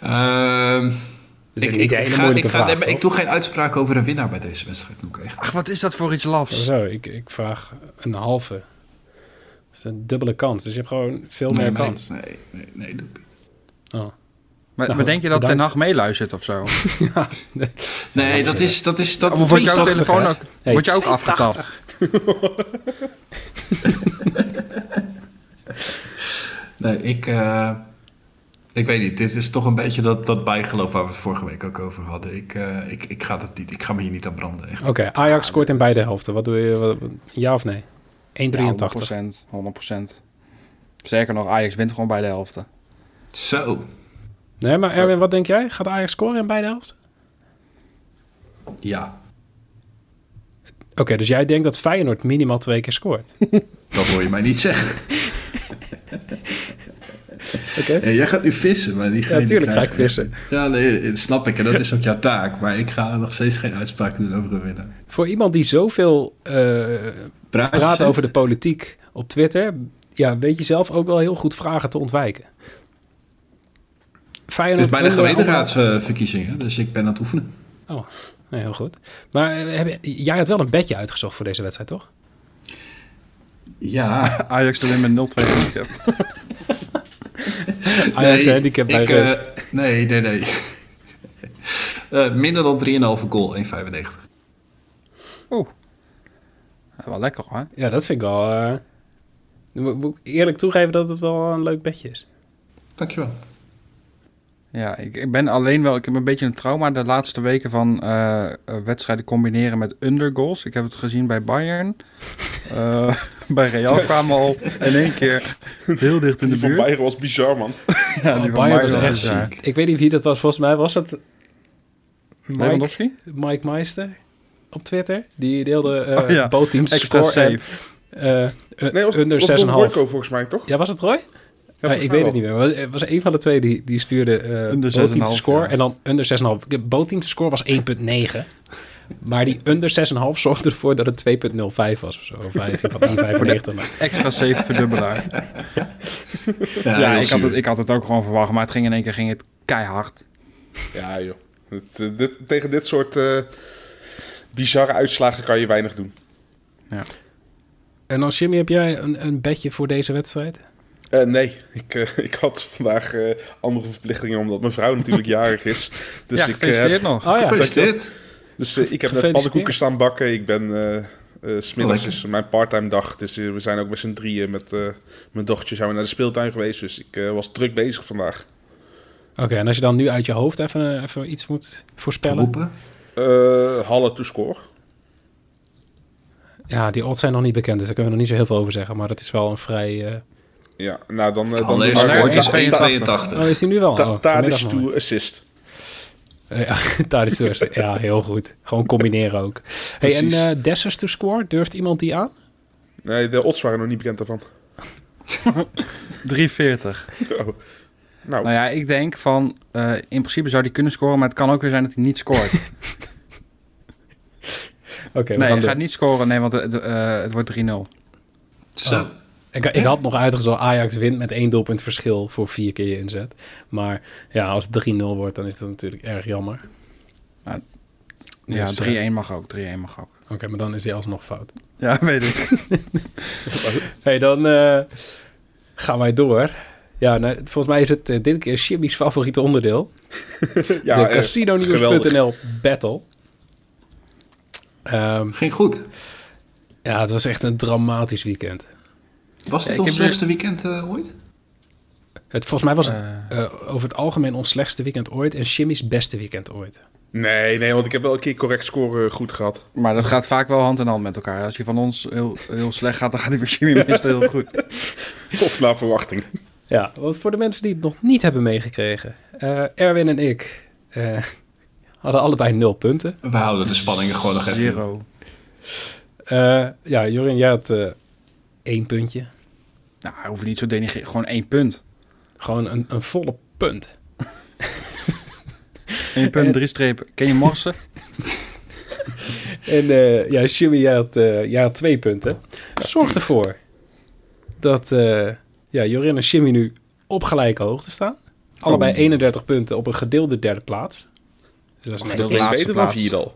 Ehm ik, niet ik, ik, ga, ik, ga, vraag, nee, maar ik doe geen uitspraak over een winnaar bij deze wedstrijd. Noek, echt. Ach, wat is dat voor iets lafs? Zo, ik, ik vraag een halve. Dat is een dubbele kans, dus je hebt gewoon veel Nee, meer nee, kans. Nee, nee, nee, doe ik niet. Oh. Maar, Nou, maar denk je dat Ten. Hag meeluistert of zo? Nee, dat is... Dat is dat Of wordt jouw 82, telefoon hè? ook, Hey, wordt jou ook 82. afgetapt? Nee, ik... eh, ik weet niet. Dit is toch een beetje dat, dat bijgeloof waar we het vorige week ook over hadden. Ik, eh, ik, ik, ga, dat niet, ik ga me hier niet aan branden. Echt. Oké, Ajax scoort in beide helften. Wat doe je? wat- ja of nee? 1,83. Ja, 100%. 100%. Sterker nog, Ajax wint gewoon bij de helften. Zo. nee, maar Erwin, wat denk jij? Gaat Ajax scoren in beide helften? Ja, Oké, dus jij denkt dat Feyenoord minimaal twee keer scoort? dat hoor je mij niet zeggen. Ja, jij gaat nu vissen, maar die Ja, tuurlijk ga ik vissen. Ja, nee, dat snap ik. En dat is ook jouw taak. Maar ik ga nog steeds geen uitspraak doen over een winnaar. Voor iemand die zoveel eh, Praat, over de politiek op Twitter... Ja, weet je zelf ook wel heel goed vragen te ontwijken. Het Feyenoord is bijna onder andere- gemeenteraadsverkiezingen, dus ik ben aan het oefenen. Nee, heel goed. Maar eh, heb je- jij had wel een bedje uitgezocht voor deze wedstrijd, toch? Ja, Ajax er weer met 0-2 Ajax handicap bij ik, eh, rust. nee, nee, nee. Eh, minder dan 3,5 goal, 1,95. Oeh. Wel lekker hoor. Ja, dat vind ik wel... moet- moet ik eerlijk toegeven dat het wel een leuk bedje is. Dankjewel. Ja, ik, ik ben alleen wel... Ik heb een beetje een trauma de laatste weken van eh, eh, wedstrijden combineren met undergoals. Ik heb het gezien bij Bayern. Eh, bij Real kwamen al in één keer heel dicht in de Die van buurt. Bayern was bizar, man. Ja, Oh, die van Bayern was echt ziek. Ik weet niet wie dat was. Volgens mij was het Mike, Lewandowski? Mike Meister op Twitter. Die deelde eh Oh ja, bootteams Extra score en, safe. Nee, was, under was Don 6,5. Borco volgens mij, toch? Ja, was het Roy? Ja, Ja, ik weet het niet meer. Het was, was een van de twee die, die stuurde eh 6,5, score ja. en dan under 6,5. Bootteams score was 1,9. Maar die under 6,5 zorgde ervoor dat het 2,05 was of zo. Of hij ging van 1,95 naar. Extra safe verdubbelaar. Ja, heel ik, had het, ik had het ook gewoon verwacht, maar het ging in één keer ging het keihard. Ja, joh. Het, eh, dit, tegen dit soort eh, bizarre uitslagen kan je weinig doen. En dan Jimmy, heb jij een, een bedje voor deze wedstrijd? Eh, nee, ik, eh, ik had vandaag eh, andere verplichtingen omdat mijn vrouw natuurlijk jarig is. Dus ja, ik, eh, gefeliciteerd nog. Oh ja, Gefeliciteerd. dus, ik heb net pannenkoeken staan bakken. Ik ben eh eh, smiddags is mijn parttime dag. Dus we zijn ook met z'n drieën met eh, mijn dochtertje zijn we naar de speeltuin geweest. Dus ik eh, was druk bezig vandaag. Oké, en als je dan nu uit je hoofd even, even iets moet voorspellen. Roepen. Eh Halle to score. Ja, die odds zijn nog niet bekend, dus daar kunnen we nog niet zo heel veel over zeggen. Maar dat is wel een vrij... Ja, nou dan... eh, dan Halle doe is maar- scoort Ta- is Ta- 1,82. Oh, is die nu wel? Ta- Oh, Tadic to assist. Ja, Tadic to assist. Ja, heel goed. Gewoon combineren ook. Hey, en eh Dessers to score, durft iemand die aan? Nee, de odds waren nog niet bekend daarvan. 340. Oh. Nou, Nou ja, ik denk van, eh, in principe zou hij kunnen scoren, maar het kan ook weer zijn dat hij niet scoort. Oké, nee, hij gaat niet scoren, nee, want het, eh, het wordt 3-0. Zo. Oh. Ik, ik had nog uitgezocht, Ajax wint met één doelpunt verschil voor vier keer je inzet. Maar ja, als het 3-0 wordt, dan is dat natuurlijk erg jammer. Ja, Dus, Ja, eh, 3-1 mag ook, 3-1 mag ook. Oké, maar dan is hij alsnog fout. Ja, weet ik. hey, dan eh, gaan wij door. Ja, nou, volgens mij is het eh, dit keer Jimmy's favoriete onderdeel. ja, de eh, Casinonews.nl battle. Ehm, Ging goed. ja, het was echt een dramatisch weekend. Was dit Ja, ons slechtste weekend eh, ooit? Het, volgens mij was het Eh, eh, over het algemeen ons slechtste weekend ooit en Jimmy's beste weekend ooit. Nee, nee, want ik heb wel een keer correct scoren goed gehad. maar dat gaat vaak wel hand in hand met elkaar. Als je van ons heel, heel slecht gaat, dan gaat hij voor Jimmy meestal heel goed. Of naar verwachting. Ja, want voor de mensen die het nog niet hebben meegekregen. eh, Erwin en ik eh, hadden allebei nul punten. We houden de spanningen gewoon nog even. Zero. Eh, ja, Jorin, jij had eh, één puntje. Nou, hij hoeft niet zo denigreren. Gewoon één punt. Gewoon een, een volle punt. Eén punt, drie strepen. Ken je morsen? En eh, ja, Jimmy, jij had, eh, jij had twee punten. Zorg ervoor dat eh, ja, Jorin en Jimmy nu op gelijke hoogte staan. Allebei 31 punten op een gedeelde derde plaats. Dus dat is Gedeelde netjes. Klinkt laatste beter dan plaats. Vierdal.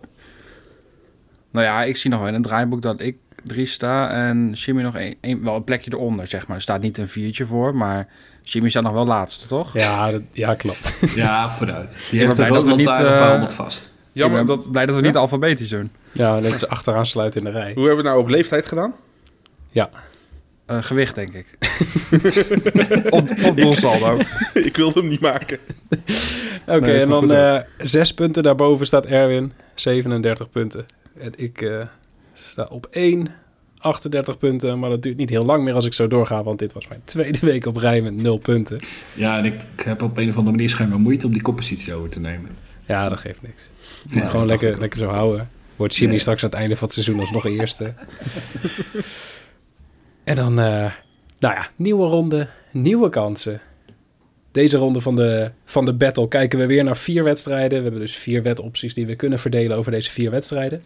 Nou ja, ik zie nog wel in het draaiboek dat ik drie sta en Jimmy nog één, één- wel een plekje eronder, zeg maar. Er staat niet een viertje voor, maar Jimmy staat nog wel laatste, toch? Ja, dat, ja, klopt. Ja, vooruit. Die heeft de blij dat we niet, roodlantaarnpaal eh, nog vast. Jammer, ik ben dat, blij dat we niet alfabetisch doen. Ja, net ze achteraan sluiten in de rij. hoe hebben we nou op leeftijd gedaan? Ja, Eh, gewicht, denk ik. op op doelsaldo. ik wilde hem niet maken. oké. Nee, en dan eh, zes punten daarboven staat Erwin, 37 punten. En ik eh, sta op 1, 38 punten. Maar dat duurt niet heel lang meer als ik zo doorga, want dit was mijn tweede week op rij met 0 punten. Ja, en ik heb op een of andere manier schijnbaar moeite om die koppositie over te nemen. Ja, dat geeft niks. Ja, Gewoon lekker, lekker zo houden. Wordt Jimmy Nee. straks aan het einde van het seizoen alsnog eerste. en dan, eh, nou ja, nieuwe ronde, nieuwe kansen. deze ronde van de, van de battle kijken we weer naar vier wedstrijden. We hebben dus vier wedopties die we kunnen verdelen over deze vier wedstrijden.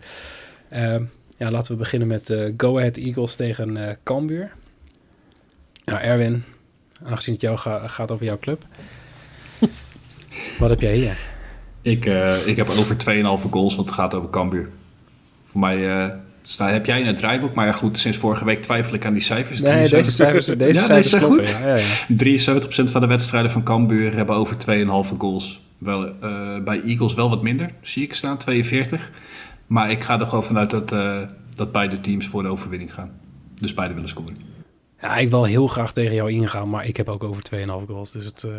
Ehm, ja, laten we beginnen met eh, Go Ahead Eagles tegen eh Cambuur. Nou, Erwin, aangezien het jou ga- gaat over jouw club. Wat heb jij hier? Ik, eh, ik heb over 2,5 goals, want het gaat over Cambuur. Voor mij sta, heb jij in het draaiboek, maar ja, goed, sinds vorige week twijfel ik aan die cijfers. Nee, deze 73 cijfers, deze Ja, cijfers zijn kloppen. goed. Ja, ja, ja. 73% van de wedstrijden van Cambuur hebben over 2,5 goals. Wel, bij Eagles wel wat minder, zie ik staan, 42. Maar ik ga er gewoon vanuit dat, eh, dat beide teams voor de overwinning gaan. Dus beide willen scoren. Ja, ik wil heel graag tegen jou ingaan, maar ik heb ook over 2,5 goals. Dus het. eh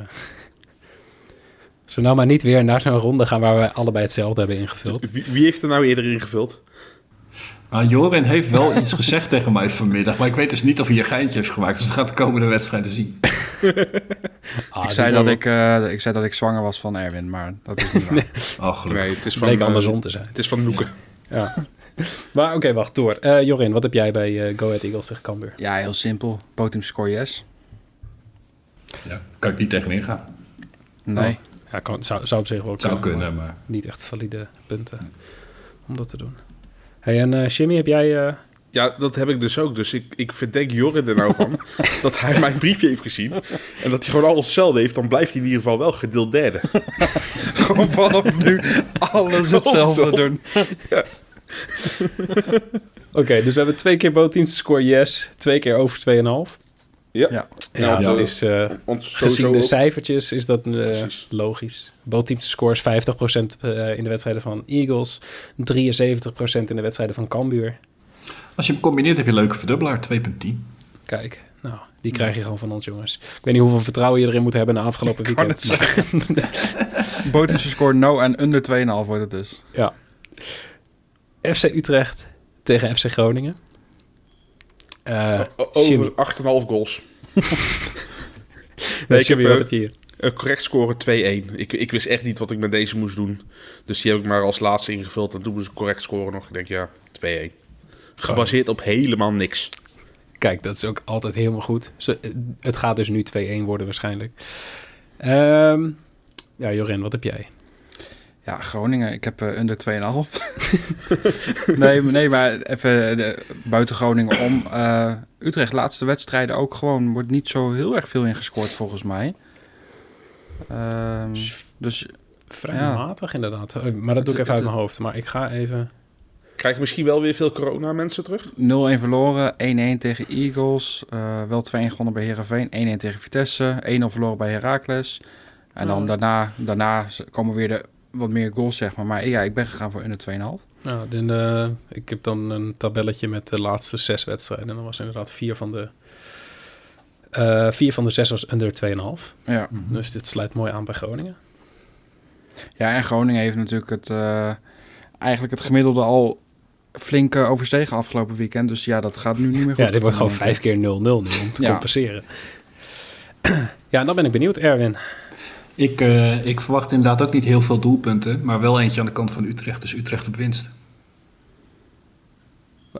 Zullen we nou maar niet weer naar zo'n ronde gaan waar we allebei hetzelfde hebben ingevuld? Wie, wie heeft er nou eerder ingevuld? Ah, Jorin heeft wel iets gezegd tegen mij vanmiddag, maar ik weet dus niet of hij een geintje heeft gemaakt. Dus we gaan het de komende wedstrijden zien. Ah, ik, zei dat ik, eh, ik zei dat ik zwanger was van Erwin, maar dat is niet waar. Oh, gelukkig. Nee, het is van, bleek eh, andersom te zijn. Het is van Noeken. Ja. maar oké, wacht door. Eh, Jorin, wat heb jij bij eh Go Ahead Eagles tegen Cambuur? ja, heel simpel. Boteam score yes. Ja, kan ik niet tegenin gaan. Nee. Ja, kan, zou, zou op zich wel zou kunnen, kunnen, maar maar... Niet echt valide punten om dat te doen. Hey, en eh Jimmy, heb jij... eh, Ja, dat heb ik dus ook. Dus ik, ik verdenk Jorrit er nou van dat hij mijn briefje heeft gezien. En dat hij gewoon alles hetzelfde heeft. Dan blijft hij in ieder geval wel gedeeld derde. Gewoon vanaf nu alles hetzelfde doen. Oké, dus we hebben twee keer te score yes, twee keer over 2,5. Ja. Ja. Ja, Ja, dat is... eh, Want Gezien de cijfertjes is dat eh, Precies. logisch. Bootteams scores 50% eh, in de wedstrijden van Eagles, 73% in de wedstrijden van Cambuur. Als je hem combineert heb je een leuke verdubbelaar, 2.10. Kijk, nou, die krijg je gewoon van ons, jongens. Ik weet niet hoeveel vertrouwen je erin moet hebben na afgelopen Ik weekend. maar- score no en onder 2,5 wordt het dus. ja. FC Utrecht tegen FC Groningen. Jimmy. Over 8,5 goals. Nee, ik heb, wat eh, heb je hier? Een correct scoren 2-1. Ik, ik wist echt niet wat ik met deze moest doen. Dus die heb ik maar als laatste ingevuld. En toen moest ik correct scoren nog. Ik denk ja, 2-1. Gebaseerd op helemaal niks. Kijk, dat is ook altijd helemaal goed. Eh, het gaat dus nu 2-1 worden waarschijnlijk. Ehm, ja, Jorin, wat heb jij? Ja, Groningen. Ik heb eh, onder 2,5. nee, maar- nee, maar even de, buiten Groningen om. eh, Utrecht, laatste wedstrijden ook gewoon. Wordt niet zo heel erg veel ingescoord volgens mij. Ehm, dus Vrij Ja. matig inderdaad. Eh, Maar dat doe ik Het- even uit het- mijn hoofd. Maar ik ga even... Krijg je misschien wel weer veel corona mensen terug? 0-1 verloren, 1-1 tegen Eagles. eh, wel 2-1 gewonnen bij Herenveen, 1-1 tegen Vitesse, 1-0 verloren bij Heracles. En dan Oh. daarna, daarna komen weer de wat meer goals, zeg maar. Maar ja, ik ben gegaan voor under 2,5. Nou, dan, eh, ik heb dan een tabelletje met de laatste zes wedstrijden. En dan was inderdaad vier van de... eh, vier van de zes was under 2,5. Ja. Dus dit sluit mooi aan bij Groningen. ja, en Groningen heeft natuurlijk het, eh, eigenlijk het gemiddelde al flink overstegen afgelopen weekend. Dus ja, dat gaat nu niet meer goed. Ja, dit wordt gewoon vijf keer 0-0 nu om te Ja. compenseren. ja, dan ben ik benieuwd, Erwin. Ik, eh, ik verwacht inderdaad ook niet heel veel doelpunten, maar wel eentje aan de kant van Utrecht. Dus Utrecht op winst.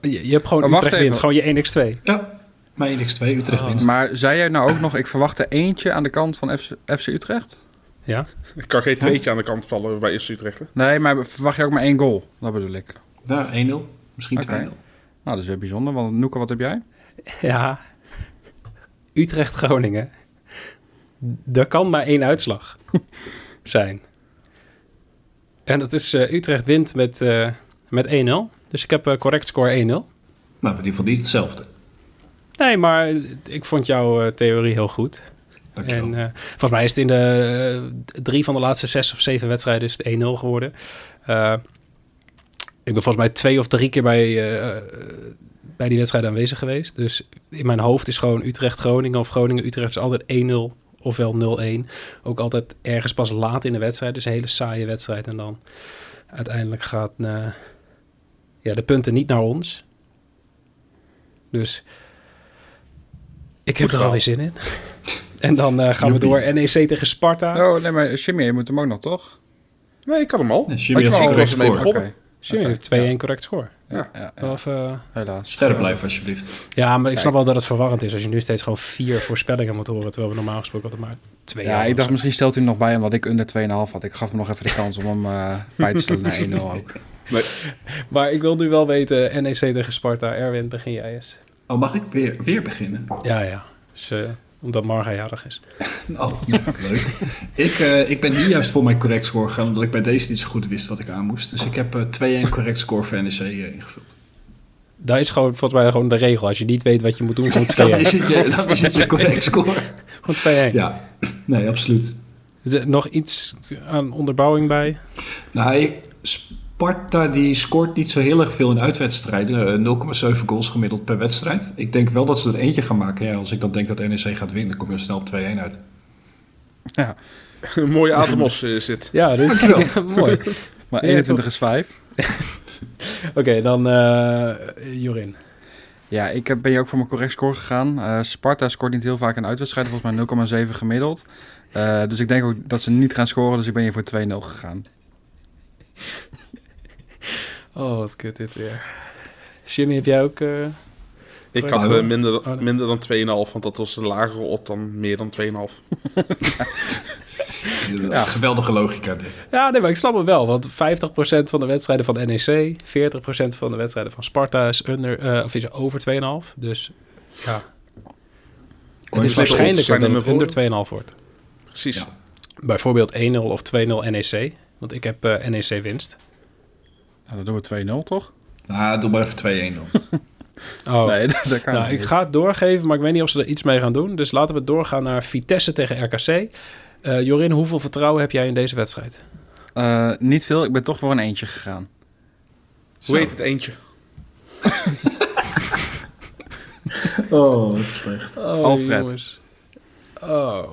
Je, je hebt gewoon Utrecht even. gewoon je 1x2. Ja, mijn X2, Utrecht Oh. winst. Maar zei jij nou ook nog, ik verwacht er eentje aan de kant van FC, FC Utrecht? Ja? Ik kan geen tweetje aan de kant vallen bij Eerste Utrecht. hè? Nee, maar verwacht je ook maar één goal? Dat bedoel ik. Ja, 1-0, misschien Oké. 2-0. Nou, dat is weer bijzonder. Want Noeke, wat heb jij? Ja. Utrecht-Groningen. Er kan maar één uitslag zijn. En dat is eh, Utrecht wint met, eh, met 1-0. Dus ik heb eh, correct score 1-0. Nou, in ieder geval niet hetzelfde. Nee, maar ik vond jouw theorie heel goed. Dankjewel. En volgens mij is het in de drie van de laatste zes of zeven wedstrijden is het 1-0 geworden. Ik ben volgens mij twee of drie keer bij, bij die wedstrijd aanwezig geweest. Dus in mijn hoofd is gewoon Utrecht-Groningen of Groningen-Utrecht is altijd 1-0 ofwel 0-1. Ook altijd ergens pas laat in de wedstrijd. Dus een hele saaie wedstrijd. En dan uiteindelijk gaat eh, ja, de punten niet naar ons. Dus ik heb Goed er alweer zin in. En dan eh, gaan we door NEC tegen Sparta. Oh, nee, maar Jimmy, je moet hem ook nog, toch? Nee, ik kan hem al. Jimmy correct score. Jimmy heeft 2-1 ja. correct score. Ja, ja, even- helaas. Scherp blijven alsjeblieft. ja, maar ik snap wel dat het verwarrend is als je nu steeds gewoon vier voorspellingen moet horen, terwijl we normaal gesproken altijd maar twee Ja, ik dacht zo. misschien stelt u hem nog bij omdat ik onder 2,5 had. Ik gaf hem nog even de kans om hem eh, bij te stellen naar 1-0 ook. Maar ik wil nu wel weten, NEC tegen Sparta. Erwin, begin jij eens. Oh, mag ik weer, weer beginnen? Ja, ja. Dus, eh, omdat Marga jarig is. Oh, leuk. ik, eh, ik ben hier juist voor mijn correct score gegaan, omdat ik bij deze niet zo goed wist wat ik aan moest. Dus ik heb eh 2-1 correct score voor NEC eh, ingevuld. Dat is gewoon volgens mij gewoon de regel. Als je niet weet wat je moet doen, gewoon 2-1. Dan is het je, dan is het je correct score. Gewoon 2-1. Ja, nee, absoluut. Is er nog iets aan onderbouwing bij? Nou, ik- Sparta die scoort niet zo heel erg veel in uitwedstrijden. Eh, 0,7 goals gemiddeld per wedstrijd. Ik denk wel dat ze er eentje gaan maken. Ja, als ik dan denk dat NEC gaat winnen, dan kom je snel op 2-1 uit. Een mooie Atemos eh, zit. Ja, dit is mooi. Maar Ja, 21 is 5. Oké, dan eh Jorin. Ja, ik heb- ben hier ook voor mijn correct score gegaan. Eh, Sparta scoort niet heel vaak in uitwedstrijden, volgens mij 0,7 gemiddeld. Eh, dus ik denk ook dat ze niet gaan scoren, dus ik ben hier voor 2-0 gegaan. Oh, wat kut dit weer. Jimmy, heb jij ook... eh, Ik had eh, minder, Oh, nee. minder dan 2,5, want dat was een lagere op dan meer dan 2,5. Ja. Geweldige logica dit. Ja, nee, maar ik snap het wel. Want 50% van de wedstrijden van NEC, 40% van de wedstrijden van Sparta is, under, eh, of is over 2,5. Dus ja, het is zijn dat het onder voor. 2,5 wordt. Precies. Ja. Bijvoorbeeld 1-0 of 2-0 NEC. Want ik heb eh, NEC winst. Nou, dan doen we 2-0, toch? Nou, doe maar even 2-1 dan. Oh, Nee, dat, kan nou, niet. ik ga het doorgeven, maar ik weet niet of ze er iets mee gaan doen. Dus laten we doorgaan naar Vitesse tegen RKC. Eh, Jorin, hoeveel vertrouwen heb jij in deze wedstrijd? Eh, niet veel, ik ben toch voor een eentje gegaan. Hoe heet het eentje? Oh, wat slecht. Oh, Alfred. jongens. Oh.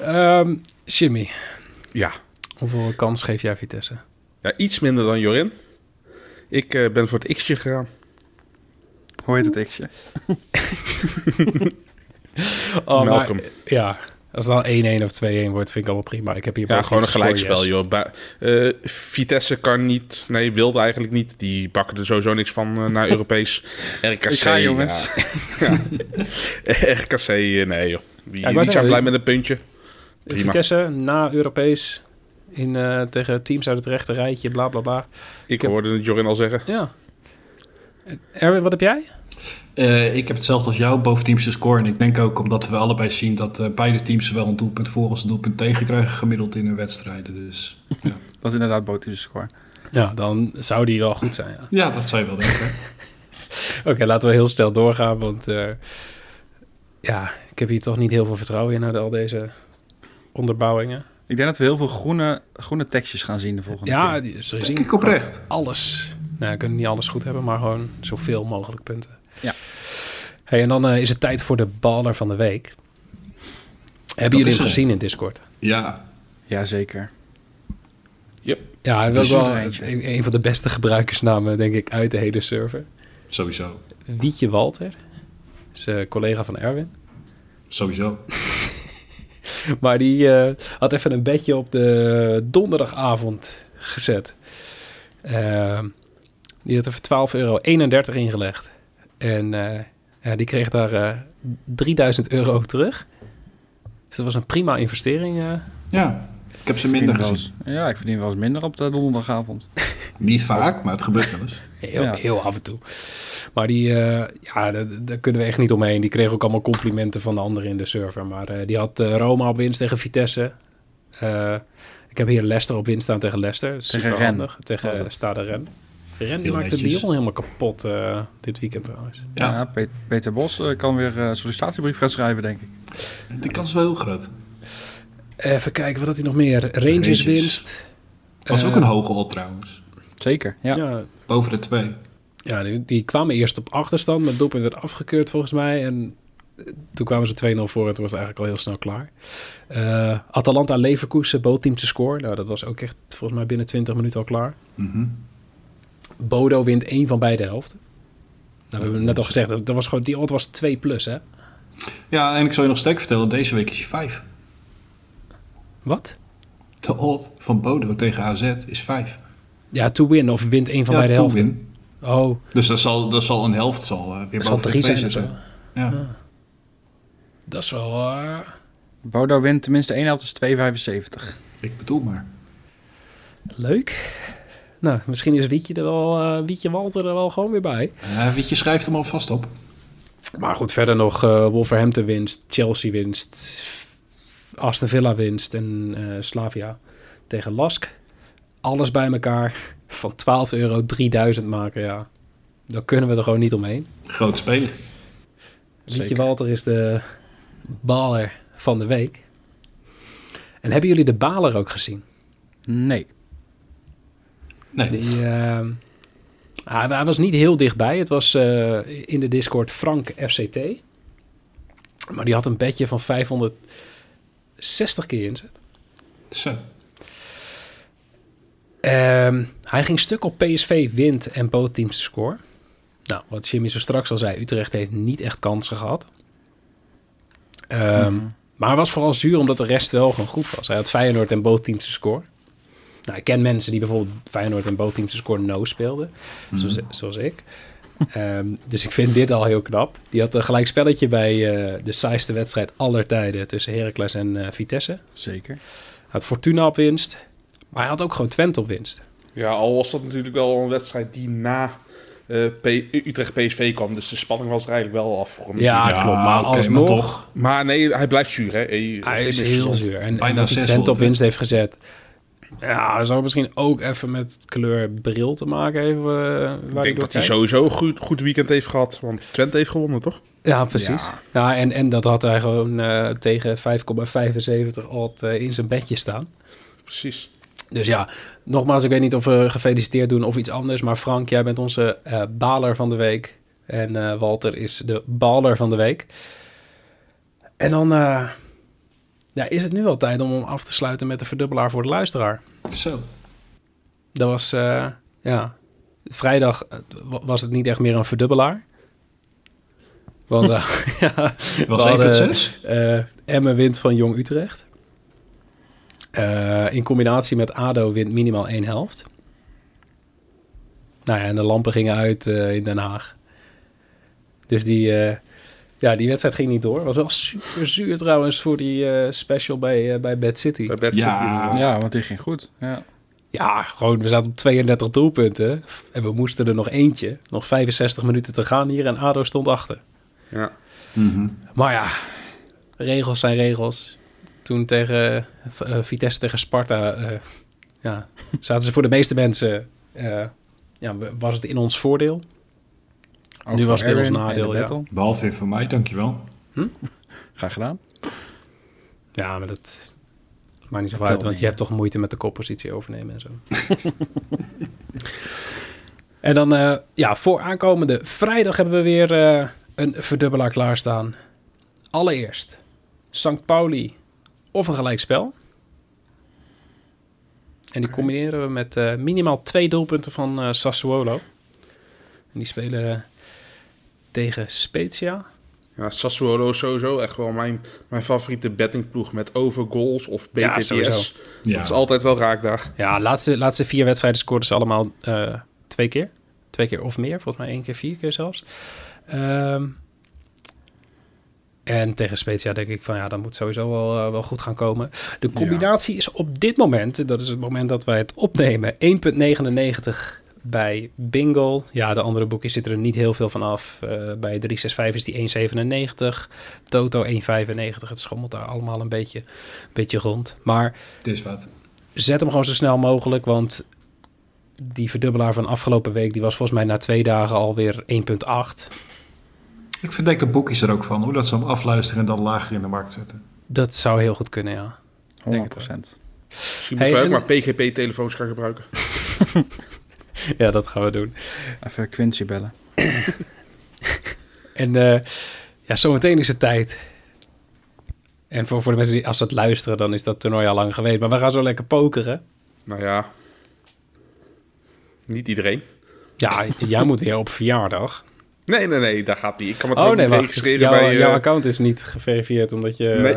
Ehm, Jimmy, Ja. hoeveel kans geef jij Vitesse? Ja, iets minder dan Jorin. Ik eh, ben voor het x'je gegaan. Hoe heet het x'je? Oh, maar, Malcolm. ja, als het dan 1-1 of 2-1 wordt, vind ik allemaal prima. Ik heb hier Ja, gewoon een gelijkspel, joh. Ba- eh, Vitesse kan niet, nee, wilde eigenlijk niet. Die bakken er sowieso niks van eh, naar Europees. RKC, Ik ga, jongens. Ja. Ja. RKC, nee joh. Die, Ja, die zijn blij met een puntje. Prima. Vitesse na Europees in, eh, tegen teams uit het rechte rijtje, bla bla bla. Ik heb- hoorde het Jorin al zeggen. Ja. Erwin, wat heb jij? Eh, ik heb hetzelfde als jou, boven teams te scoren. En ik denk ook omdat we allebei zien dat eh, beide teams zowel een doelpunt voor als een doelpunt tegen krijgen gemiddeld in hun wedstrijden. Dus ja, Dat is inderdaad Botus score. Ja, dan zou die wel goed zijn. Ja. ja dat zou je wel denken. Oké, laten we heel snel doorgaan, want eh, ja, ik heb hier toch niet heel veel vertrouwen in na al deze onderbouwingen. Ik denk dat we heel veel groene, groene tekstjes gaan zien de volgende Ja, keer. die- ze Denk zien ik oprecht. alles. Nou, we kunnen niet alles goed hebben, maar gewoon zoveel mogelijk punten. Ja. Hey, en dan eh, is het tijd voor de baller van de week. Hebben jullie hem gezien in Discord? Ja, Jazeker. Ja, hij was wel een, een van de beste gebruikersnamen, denk ik, uit de hele server. sowieso. Wietje Walter. Is eh, collega van Erwin. Sowieso. Maar die eh, had even een bedje op de donderdagavond gezet. Ehm, die had er voor 12,31 euro ingelegd. En eh, ja, die kreeg daar eh 3000 euro terug. Dus dat was een prima investering. eh. Ja, ik heb ze minder gezien. Ja, ik verdien wel eens minder op de donderdagavond. Niet vaak, maar het gebeurt wel eens. Heel, Ja. heel af en toe. Maar die, eh, ja, daar, daar kunnen we echt niet omheen. Die kreeg ook allemaal complimenten van de anderen in de server. Maar eh, die had eh, Roma op winst tegen Vitesse. Eh, ik heb hier Leicester op winst staan tegen Leicester. Dat is Tegen was Tegen. Stade Ren. Ren die maakte netjes. Lyon helemaal kapot eh, dit weekend trouwens. Ja, Ja, Pe- Peter Bos kan weer eh, sollicitatiebrief gaan schrijven, denk ik. die kans is wel heel groot. Even kijken, wat had hij nog meer? Rangers, Rangers. winst. Was ook een hoge odd trouwens. Zeker, ja. Ja, Boven de twee. Ja, die, die kwamen eerst op achterstand, maar het doelpunt werd afgekeurd volgens mij. En eh, toen kwamen ze 2-0 voor en toen was het eigenlijk al heel snel klaar. Eh, Atalanta Leverkusen, bootteam te score. Nou, dat was ook echt volgens mij binnen 20 minuten al klaar. Mhm. Bodo wint één van beide helften. Nou, we hebben net al gezegd, dat, dat was gewoon, die odd was 2 plus, hè? Ja, en ik zal je nog sterker vertellen, deze week is hij 5. Wat? De odd van Bodo tegen AZ is 5. Ja, to win of wint één van ja, beide to helften. win. Oh, Dus dat zal, dat zal een helft zal, eh, weer er boven de drie twee zijn zitten. Ja. Dat is wel... eh, Bodo wint tenminste één helft, is 2,75. Ik bedoel maar. leuk. Nou, misschien is Wietje er wel... eh, Wietje Walter er wel gewoon weer bij. Uh, Wietje schrijft hem alvast op. Maar goed, verder nog eh, Wolverhampton winst, Chelsea winst, Aston Villa winst en eh, Slavia tegen Lask. Alles bij elkaar van 12 euro 3000 maken, ja. Dan kunnen we er gewoon niet omheen. Groot speler. Wietje Zeker. Walter is de baler van de week. En hebben jullie de baler ook gezien? Nee. Nee. Die, ehm, hij was niet heel dichtbij. Het was eh, in de Discord Frank FCT. Maar die had een bedje van 560 keer inzet. Zo. Ehm, hij ging stuk op PSV wint en both teams te score. Nou, wat Jimmy zo straks al zei, Utrecht heeft niet echt kansen gehad. Ehm, Maar hij was vooral zuur omdat de rest wel gewoon goed was. Hij had Feyenoord en both teams te score. Nou, ik ken mensen die bijvoorbeeld Feyenoord en both teams te score no speelden. Zoals, zoals ik. Ehm, dus ik vind dit al heel knap. Die had een gelijk spelletje bij eh, de saaiste wedstrijd aller tijden tussen Heracles en eh, Vitesse. Zeker. had Fortuna op winst. Maar hij had ook gewoon Twente op winst. Ja, al was dat natuurlijk wel een wedstrijd die na eh, P- Utrecht PSV kwam. Dus de spanning was er eigenlijk wel af voor hem. Ja, Ja, klopt. Maar alsnog, maar toch. Maar nee, hij blijft zuur, hè. Hij, hij is heel zuur. En, en dat hij 600, Twente op winst heeft gezet. Ja, zou misschien ook even met kleur bril te maken hebben. eh, Ik denk dat hij sowieso een goed, goed weekend heeft gehad. Want Twente heeft gewonnen, toch? Ja, precies. Ja. Ja. en, en dat had hij gewoon eh, tegen 5,75 alt in zijn bedje staan. Precies. Dus ja, nogmaals, ik weet niet of we gefeliciteerd doen of iets anders. Maar Frank, jij bent onze eh, baler van de week. En eh, Walter is de baler van de week. En dan eh, ja, is het nu wel tijd om hem af te sluiten met de verdubbelaar voor de luisteraar. Zo. Dat was, ja, vrijdag wa- was het niet echt meer een verdubbelaar. Want ja, was we hadden, 1,6. Emmen wint van Jong Utrecht. Eh, in combinatie met ADO wint minimaal één helft. Nou ja, en de lampen gingen uit eh, in Den Haag. Dus die, eh, ja, die wedstrijd ging niet door. Was wel super zuur trouwens voor die eh, special bij, eh, bij Bad City. Bij Bad Ja. City. Ja, want die ging goed. Ja. Ja, gewoon, we zaten op 32 doelpunten. En we moesten er nog eentje. Nog 65 minuten te gaan hier en ADO stond achter. Ja. Mhm. Maar ja, regels zijn regels. Toen tegen eh, Vitesse tegen Sparta, eh, ja, zaten ze voor de meeste mensen, eh, ja, was het in ons voordeel. Ook Nu was het in ons nadeel, de ja. Behalve weer voor mij, dankjewel. Graag gedaan. Ja, maar dat maakt niet zo uit, want je hebt toch moeite met de koppositie overnemen en zo. en dan, eh, ja, voor aankomende vrijdag hebben we weer eh, een verdubbelaar klaarstaan. Allereerst St. Pauli of een gelijkspel. En die combineren we met eh, minimaal twee doelpunten van eh, Sassuolo. En die spelen tegen Spezia. Ja, Sassuolo is sowieso echt wel mijn, mijn favoriete bettingploeg. Met over goals of Ja, BTTS. sowieso. Ja. dat is altijd wel raak daar. Ja, laatste, laatste vier wedstrijden scoorden ze allemaal eh, twee keer. Twee keer of meer, volgens mij één keer, vier keer zelfs. Ehm, en tegen Spezia denk ik van ja, dat moet sowieso wel, eh, wel goed gaan komen. De combinatie is op dit moment, dat is het moment dat wij het opnemen, 1,99 bij Bingo. Ja, de andere boekjes zitten er niet heel veel van af. Eh, bij 365 is die 1,97. Toto 1,95. Het schommelt daar allemaal een beetje, beetje rond. Maar Het is wat. zet hem gewoon zo snel mogelijk, want die verdubbelaar van afgelopen week, die was volgens mij na twee dagen alweer 1,8. Ik verdenk de boekjes er ook van, hoe dat ze hem afluisteren en dan lager in de markt zetten. Dat zou heel goed kunnen, ja. 100 Denk Misschien Hey, moeten wij ook en- maar PGP-telefoons gaan gebruiken. Ja, dat gaan we doen. Even Quincy bellen. En eh, ja, zometeen is het tijd. En voor, voor de mensen die, als ze het luisteren, dan is dat toernooi al lang geweest. Maar we gaan zo lekker pokeren. Nou ja. Niet iedereen. Ja, jij moet weer op verjaardag. Nee, nee, nee, daar gaat niet. Ik kan me Oh nee, niet registreren Jouw, bij... eh, jouw account is niet geverifieerd omdat je... Nee.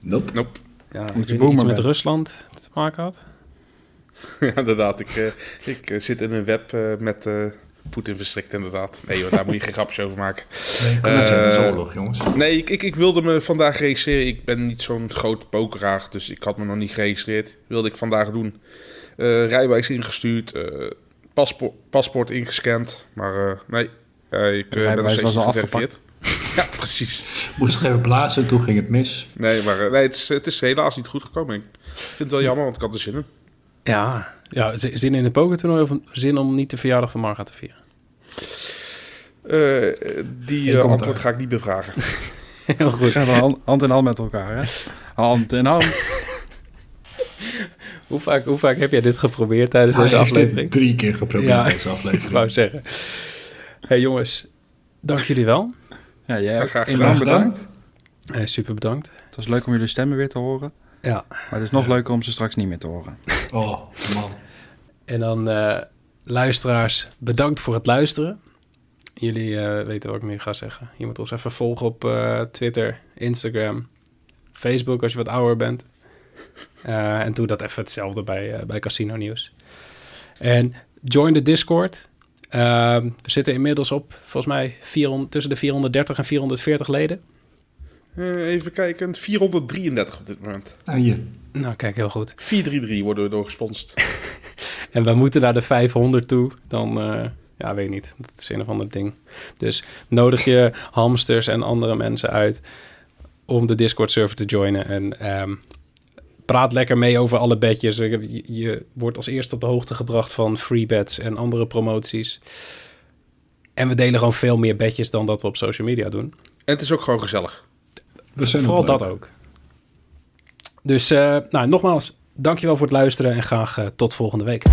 Nope. Nope. Ja, je iets met bent. Rusland te maken had. Ja, inderdaad. Ik, eh, ik eh, zit in een web eh, met eh, Poetin verstrikt inderdaad. Nee daar moet je geen grapjes over maken. Nee, het het Eh, oorlog, jongens. Nee, ik, ik, ik wilde me vandaag registreren. Ik ben niet zo'n grote pokeraar, dus ik had me nog niet geregistreerd. Wilde ik vandaag doen. Eh rijbewijs ingestuurd, eh, paspoort, paspoort ingescand. Maar eh, nee, ik ben nog rijbewijs steeds was al niet geverifieerd. Ja, precies. Moest nog even blazen, toen ging het mis. Nee, maar eh, nee, het, is, het is helaas niet goed gekomen. Ik vind het wel jammer, want ik had er zin in. Ja, ja zin in een pokertoernooi of zin om niet de verjaardag van Marga te vieren? Eh, die eh, antwoord ga ik niet bevragen. Heel goed. Gaan we hand, hand in hand met elkaar, hè? Hand in hand. Hoe vaak, hoe vaak heb jij dit geprobeerd tijdens Hij deze aflevering? drie keer geprobeerd, Ja. deze Ik aflevering. wou zeggen. Hey, jongens, dank jullie wel. Ja, jij ook graag gedaan. bedankt. Eh, super bedankt. Het was leuk om jullie stemmen weer te horen. Ja. Maar het is nog leuker om ze straks niet meer te horen. Oh, man. En dan eh, luisteraars, bedankt voor het luisteren. Jullie eh, weten wat ik nu ga zeggen. Je moet ons even volgen op eh, Twitter, Instagram, Facebook als je wat ouder bent. Eh, en doe dat even hetzelfde bij, eh, bij Casino Nieuws. En join de Discord. Ehm, we zitten inmiddels op, volgens mij, 400, tussen de 430 en 440 leden. Eh, even kijken, 433 op dit moment. Nou, hier. Nou, kijk, heel goed. 433 worden we door gesponsord. En we moeten naar de 500 toe. Dan, eh, ja, weet ik niet. Dat is een of ander ding. Dus nodig je hamsters en andere mensen uit om de Discord-server te joinen. En ehm, praat lekker mee over alle bedjes. Je, je wordt als eerste op de hoogte gebracht van free bets en andere promoties. En we delen gewoon veel meer bedjes dan dat we op social media doen. En het is ook gewoon gezellig. We zijn Vooral dat ook. Dus, eh, nou, nogmaals, dankjewel voor het luisteren en graag eh, tot volgende week.